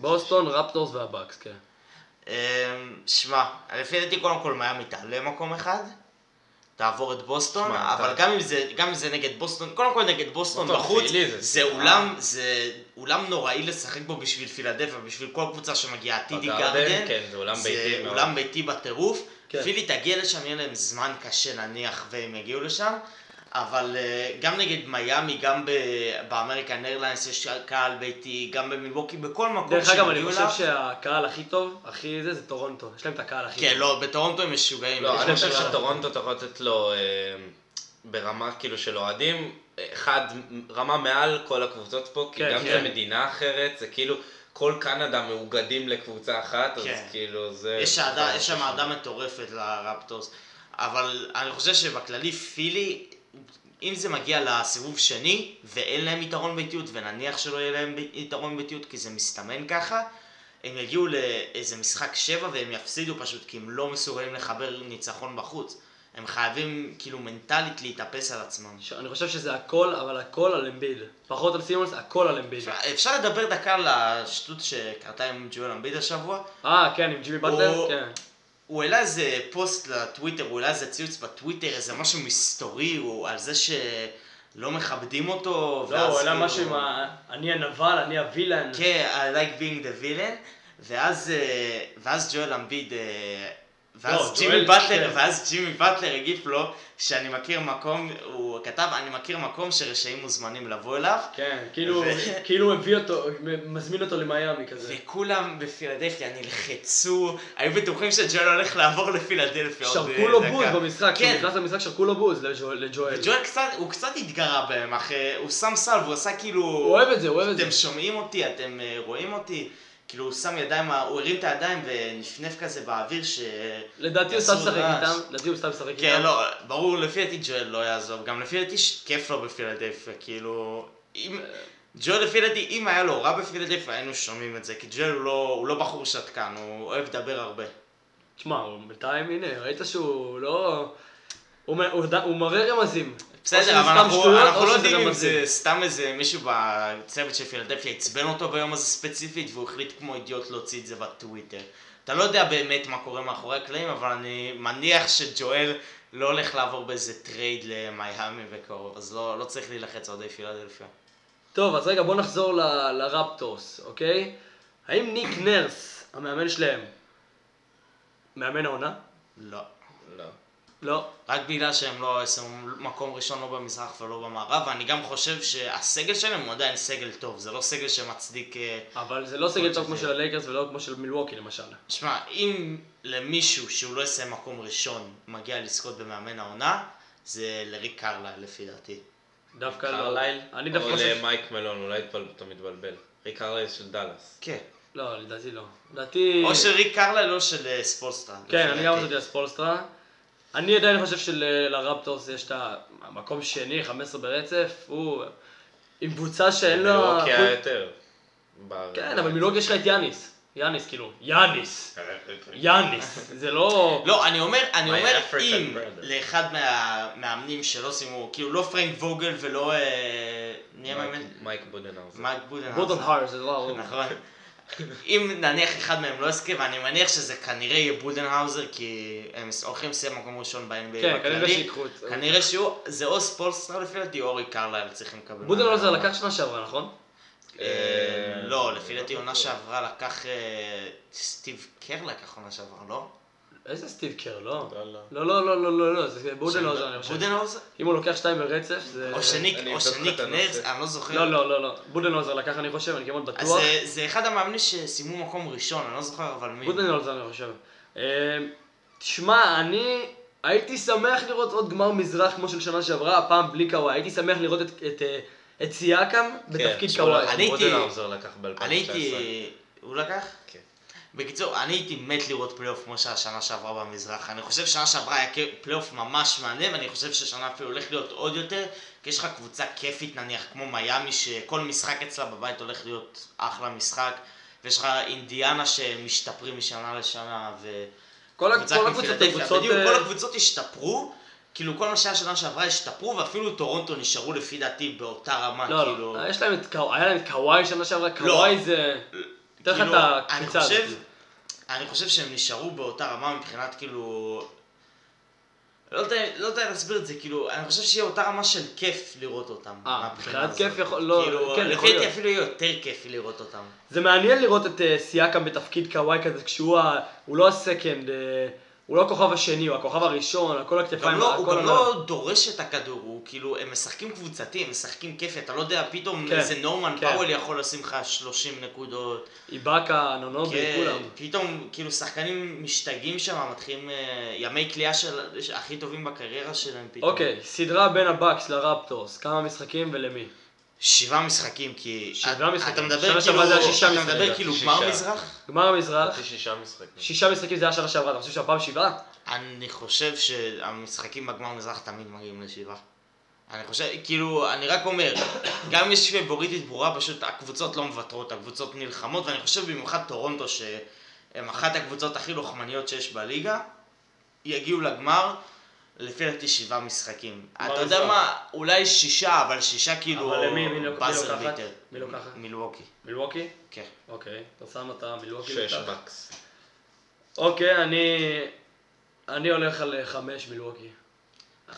בוסטון. רפטורס והבאקס, כן. אמ, שמע, לפי דעתי קודם כל מיאמי תעלה מקום אחד, תעבור את בוסטון, שמע, אבל אתה- גם אם זה, גם אם זה נגד בוסטון, קודם כל נגד בוסטון בחוץ, זה זה. אולם, זה אולם נוראי לשחק בו בשביל פילדלפיה, בשביל כל קבוצה שמגיעה, TD גרדן, כן, זה אולם ביתי זה. אולם ביתי בטירוף, כן. פילי תגיע לשם, יהיה להם זמן קשה נניח, והם יגיעו לשם. אבל אה, גם נגד מיאמי, גם ב- באמריקן איירליינס יש קהל ביתי, גם במילווקי, בכל מקום דרך אגב, אני חושב. שהקהל הכי טוב, הכי זה, זה טורונטו. יש להם את הקהל הכי טוב. כן, לא, בטורונטו הם משוגעים. לא, אני חושב. שטורונטו אתה יכול לתת לו אה, ברמה כאילו של אוהדים, אחד, רמה מעל כל הקבוצות פה, כי כן, גם כן. זה מדינה אחרת, זה כאילו כל קנדה מאוגדים לקבוצה אחת, אז כן. כאילו זה... יש בכלל יש שם. אהדה מטורפת לרפטורס, אבל אני חושב שבכללי פילי, אם זה מגיע לסיבוב שני, ואין להם יתרון ביתיות, ונניח שלא יהיה להם יתרון ביתיות, כי זה מסתמן ככה, הם יגיעו לאיזה משחק שבע והם יפסידו פשוט, כי הם לא מסוגלים לחבר ניצחון בחוץ. הם חייבים כאילו מנטלית להתאפס על עצמם. ש- אני חושב שזה הכל, אבל הכל על אמביד. פחות על סימונס, הכל על אמביד. אפשר- אפשר לדבר דקה על השטות שקרתה עם ג'ואל אמביד השבוע? אה, כן, עם ג'ימי באטלר? הוא- כן. הוא העלה איזה פוסט לטוויטר, הוא העלה איזה ציוץ בטוויטר, איזה משהו מסתורי, הוא על זה שלא מכבדים אותו. לא, הוא העלה כאילו- משהו עם ה... אני הנבל, אני הווילן. כן, I like being the villain, ואז, אה, ואז ג'ואל אמביד, אה, ואז לא, ג'ימי באטלר, כן. ואז ג'ימי באטלר הגיב לו שאני מכיר מקום, הוא כתב, אני מכיר מקום שרשעים מוזמנים לבוא אליו, כן, כאילו, ו- כאילו הביא אותו, מזמין אותו למיאמי כזה. וכולם בפילדלפיה נלחצו, היו בטוחים שג'ואל הולך לעבור לפילדלפיה שרקו לו דקה. בוז במשחק, כשהוא כן, נכנס למשחק שרקו לו בוז לג'ואל. לג'ואל. וג'ואל קצת, הוא קצת התגרה בהם, אחרי, הוא שם סל והוא עשה כאילו... הוא אוהב את זה, הוא אוהב את זה. אתם שומעים אותי, אתם אה, רואים אותי? כאילו הוא שם ידיים, הוא הרים את הידיים ונפנף כזה באוויר ש... לדעתי הוא סתם משחק רעש. איתם, לדעתי הוא סתם משחק איתם. כן, לא, ברור, לפי דעתי ג'ואל לא יעזוב, גם לפי דעתי כיף לו בפילדלפיה, כאילו... אם... ג'ואל לפי דעתי, אם היה לו רע בפילדלפיה היינו שומעים את זה, כי ג'ואל הוא לא, הוא לא בחור שתקן, הוא אוהב לדבר הרבה. תשמע, בינתיים, הנה, ראית שהוא לא... הוא הוא הוא מראה רמזים. בסדר, אבל אנחנו, אנחנו לא יודעים אם. זה סתם איזה מישהו בצוות של פילדלפיה עצבן אותו ביום הזה ספציפית והוא החליט כמו אידיוט להוציא את זה בטוויטר. אתה לא יודע באמת מה קורה מאחורי הקלעים, אבל אני מניח שג'ואל לא הולך לעבור באיזה trade למיאמי בקרוב, אז לא, לא צריך להילחץ אוהדי פילדלפיה. טוב, אז רגע, בוא נחזור ל- לרפטורס, אוקיי? האם ניק נרס, המאמן שלהם, מאמן העונה? לא. לא. רק בגלל שהם לא סיימו מקום ראשון לא במזרח ולא במערב, ואני גם חושב שהסגל שלהם הוא עדיין סגל טוב, זה לא סגל שמצדיק... אה, אבל זה לא סגל טוב כמו של הלייקרס ולא כמו של מילווקי למשל. שמע, אם למישהו שהוא לא יסיים מקום ראשון מגיע לזכות במאמן העונה, זה לריק קרלייל לפי דעתי. דווקא לא. קרלייל? אני דווקא או חושב... למייק מלון, אולי אתה מתבלבל. ריק קרלייל של דאלאס. כן. לא, לדעתי לא. לדעתי... או של ריק קרלה, לא של אה, ספולסטרה. כן, אני גם. חשבתי על ספולסטרה. אני עדיין חושב שלרפטורס יש את המקום שני, 15 ברצף, הוא עם קבוצה שאין לה... מילווקי היה יותר. כן, אבל מילווקי יש לך את יאניס. יאניס, כאילו, יאניס. יאניס. זה לא... לא, אני אומר, אני אומר, אם. לאחד מהמאמנים שלא סיימו, כאילו לא פרנק ווגל ולא... אה, מי המאמן? מייק- בודנהאוזר. מייק בודנהאוזר. האר, זה לא... נכון. אם נניח אחד מהם לא יזכה, ואני מניח שזה כנראה יהיה בודנהאוזר, כי הם הולכים לסיים מקום ראשון ב-NBA כן, כנראה. שיקחו את זה. כנראה שהוא, זה או ספולסטרה לפי דעתי, או ריק קרלייל צריכים לקבל. בודנהאוזר. לקח שנה שעברה, נכון? אה, לא, לפי דעתי עונה שעברה לקח... אה, סטיב קר לקח עונה שעברה, לא? איזה סטיב קר, לא. לא, לא. לא, לא, לא, לא, לא, לא, זה בודנהאוזר, אני חושב. בודנהאוזר? אם הוא לוקח שתיים ברצף, זה... או שניק, או שניק. נרס, אני לא זוכר. לא, לא, לא, לא. בודנהאוזר לקח, אני חושב, אני כמעט אז בטוח. זה- זה אחד המאמנים שסיימו מקום ראשון, אני לא זוכר אבל מי. בודנהאוזר, אני חושב. אה, תשמע, אני הייתי שמח לראות עוד גמר מזרח כמו של שנה שעברה, הפעם בלי קוואי. הייתי שמח לראות את- את, אה, את סיאקם בתפקיד כן, קוואי. אני הייתי- לקח ב-2019. אני הייתי... הוא לקח? כן. בקיצור, אני הייתי מת לראות פלייאוף כמו שהיה שנה שעברה במזרח. אני חושב ששנה שעברה היה פלייאוף ממש מעניין, ואני חושב ששנה אפילו הולך להיות עוד יותר, כי יש לך קבוצה כיפית נניח כמו מיאמי, שכל משחק אצלה בבית הולך להיות אחלה משחק, ויש לך אינדיאנה שמשתפרים משנה לשנה, ו... כל הקבוצות, בדיוק, אה, כל הקבוצות השתפרו, כאילו כל מה שהיה שנה שעברה השתפרו, ואפילו טורונטו נשארו לפי דעתי באותה רמה, לא, כאילו... לא, יש להם את היה להם את קוואי שנה שעברה, קוואי זה... אתן לך את כאילו, אני הקפיצה הזאת. אני חושב שהם נשארו באותה רמה מבחינת כאילו... לא יודע, לא יודע להסביר את זה, כאילו, אני חושב שיהיה אותה רמה של כיף לראות אותם. אה, מבחינת. כיף יכול- לא, כאילו, כן, יכול לפי דעתי להיות. אפילו יהיה יותר כיפי לראות אותם. זה מעניין לראות את אה, סייקם בתפקיד קוואי כזה, כשהוא ה- הוא לא הסקנד, אה, הוא לא הכוכב השני, הוא הכוכב הראשון, הכל הכתפיים, גם לא, הוא הכל גם עליו. לא דורש את הכדור, הוא כאילו, הם משחקים קבוצתי, הם משחקים כיפי, אתה לא יודע, פתאום כן, איזה נורמן כן. פאוול יכול לשים לך 30 נקודות. איבאקה, נונובי, כן, כולם. פתאום, כאילו, שחקנים משתגעים שם, מתחילים אה, ימי כליאה של הכי טובים בקריירה שלהם פתאום. אוקיי, סדרה בין הבאקס לרפטורס, כמה משחקים ולמי? שבעה משחקים, כי... שבעה משחקים. אתה מדבר שנה כאילו... שעברה זה היה שישה אתה. מדבר כאילו. גמר מזרח? גמר המזרח, חצי שישה משחקים. שישה משחקים זה היה שנה שעברה, אתה חושב שהפעם שבעה? אני חושב שהמשחקים בגמר מזרח תמיד מגיעים לשבעה. אני חושב, כאילו, אני רק אומר, גם אם יש פבוריטית ברורה, פשוט הקבוצות לא מוותרות, הקבוצות נלחמות, ואני חושב במיוחד טורונטו, שהם אחת הקבוצות הכי לוחמניות שיש בליגה, יגיעו לגמר, לפי דעתי שבעה משחקים. אתה יודע. מה, אולי שישה, אבל שישה כאילו אבל למי? מי לוקחת? מי לוקחת? מילווקי, מילווקי? כן. אוקיי, אתה שם אותה מילווקי. שש. בקס. אוקיי, אני... אני הולך על אה, חמש מילווקי.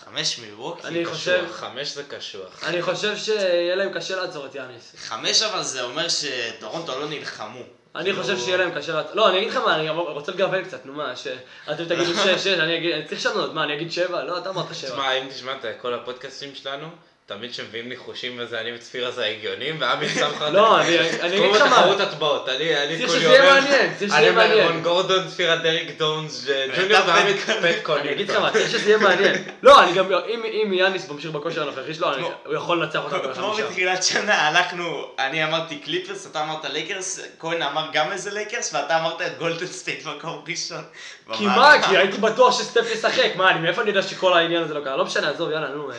חמש מילווקי. אני חושב- חמש זה קשוח. אני חושב שיהיה להם קשה לעצור את יאניס. חמש אבל זה אומר שטורונטו לא נלחמו. אני חושב שיהיה להם קשה... לא, אני אגיד לך מה, אני רוצה לגוון קצת, נו מה, שאתם תגידו 6, 6, אני אגיד, אני צריך לשנות, מה, אני אגיד 7? לא, אתה אמרת 7. תשמע, אם תשמע את כל הפודקאסטים שלנו, תמיד שמביאים ניחושים וזה, אני וצפירה זה ההגיונים, ועמי שם לך... לא, אני אני אגיד לך כמו מה, בתחרות הטבעות, אני אני צריך כולי שזה יהיה אומר, מעניין, צריך שזה אני יהיה אומר מעניין. רון גורדון, צפירה דריק ג'ונס, ג'וניור ועמי פט- קונאטון. אני אגיד לך מה, צריך שזה יהיה מעניין. לא, אני גם, אם אם יאניס ממשיך בכושר הנוכחי שלו, אני- הוא יכול לנצח אותך כמו בחמישה. בתחילת שנה, הלכנו, אני אמרתי קליפרס, אתה אמרת לייקרס, כהן אמר גם איזה לייקרס, ואתה אמרת את גולדן סטייט מקום ראשון. כי מה, כי הייתי בטוח שסטף ישחק, מה, אני מאיפה אני יודע שכל העניין הזה לא קרה? לא משנה, עזוב, יאללה, נו, אה,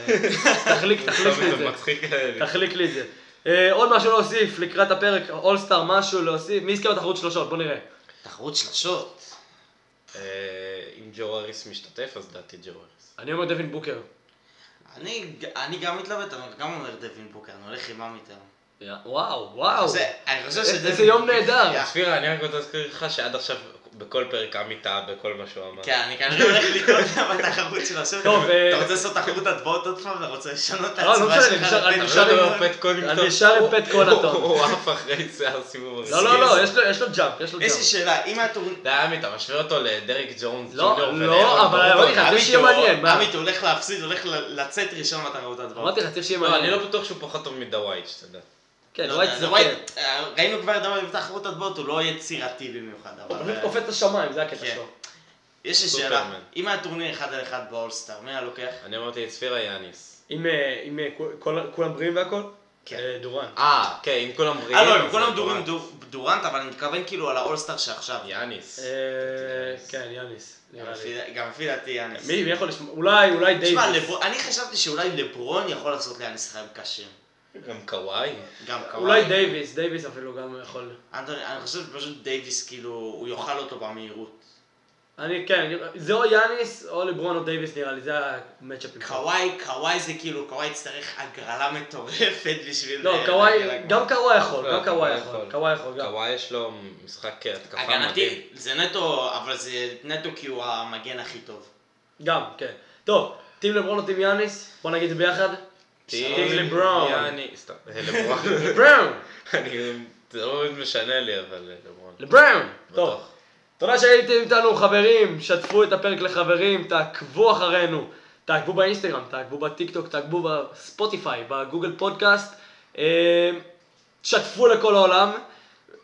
תחליק, תחליק לי את זה. אה, תחליק לי את זה. אה, עוד משהו להוסיף לקראת הפרק, אולסטאר, משהו להוסיף, מי יזכה בתחרות שלושות? בוא נראה. תחרות שלשות. אה, אם ג'ו האריס משתתף, אז דעתי ג'ו האריס. אני אומר דווין בוקר. אני אני גם מתלבט, אני גם אומר דווין בוקר, אני הולך עם עמי טרם. יא, וואו, וואו. זה- אני חושב איזה. יום נהדר. יא, צפירה, אני רק רוצה להזכיר לך שעד עכשיו בכל פרק עמי טעה בכל מה שהוא אמר. כן, אני כנראה הולך לקרוא אותה בתחרות של השם. טוב, אה, אתה רוצה לעשות תחרות הטבעות עוד פעם? אתה רוצה לשנות את לא, לא ההצבעה שלך? אני נשאר לא עם- פט קונאטון? אני נשאר עם פט קונאטון. הוא הוא עף אחרי הסיבוב הראשון. לא, לא, לא, יש לו- יש לו jump, יש לו יש לי jump. שאלה, אם הטורניר... די עמי, אתה משווה אותו לדריק ג'ונס לא, ג'וניור לא, אבל. אמרתי לך, זה שיהיה מעניין? עמית, הוא הולך להפסיד, הולך לצאת ראשון בתחרות הטבעות. אמרתי לך, צריך שיהיה לא, אני מעניין. לא בטוח שהוא פחות טוב מדווייט, שתדע. כן, לא דווייט זה דווייט, כן. אה, ראינו כבר את דווייט בתחרות הטבעות, הוא לא יצירתי במיוחד, הוא אבל... פשוט אה, קופץ לשמיים, זה הקטע כן. שלו. יש לי שאלה. אם היה טורניר אחד על אחד באולסטאר, מי היה לוקח? אני אמרתי את צפירה יאניס. אם אה, אם, כל- כולם בריאים והכל? כן. דורנט. אה, כן, אם כולם בריאים. אה לא, אז הם כולם דורים דורנט. דורנט, אבל אני מתכוון כאילו על האולסטאר שעכשיו. יאניס. כן, יאניס. גם. לפי- דעתי יאניס. מי מי יכול לשמוע? אולי, אולי תשמע, דייוויס. לבר- אני חשבתי שאולי לברון יכול לעשות ליאניס חיים קשים. גם קוואי. גם קוואי. אולי דייוויס, דייוויס אפילו גם יכול. אנטוני, אני חושב שפשוט דייוויס כאילו, הוא יאכל אותו במהירות. אני, כן, זה או יאניס או לברון או דייוויס נראה לי, זה המצ'אפים. קוואי, קוואי זה כאילו, קוואי יצטרך הגרלה מטורפת בשביל... לא, אה, קוואי. גם קוואי יכול, לא, גם קוואי יכול, יכול. קוואי יכול גם. קוואי יש לו משחק התקפה מדהים. הגנתי, זה נטו, אבל זה נטו כי הוא המגן הכי טוב. גם, כן. טוב, טים לברון או טים יאניס? בוא נגיד את זה ביחד. טים לברון. יאני, סתם, לברון. לבראון! אני, זה לא משנה לי, אבל אה, לברון. טוב. תודה שהייתם איתנו חברים, שתפו את הפרק לחברים, תעקבו אחרינו, תעקבו באינסטגרם, תעקבו בטיקטוק, תעקבו בספוטיפיי, בגוגל פודקאסט, אה, שתפו לכל העולם.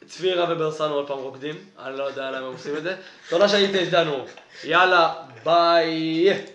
צפירה וברסנו עוד פעם רוקדים, אני לא יודע למה הם עושים את זה. תודה שהייתם איתנו, יאללה, ביי.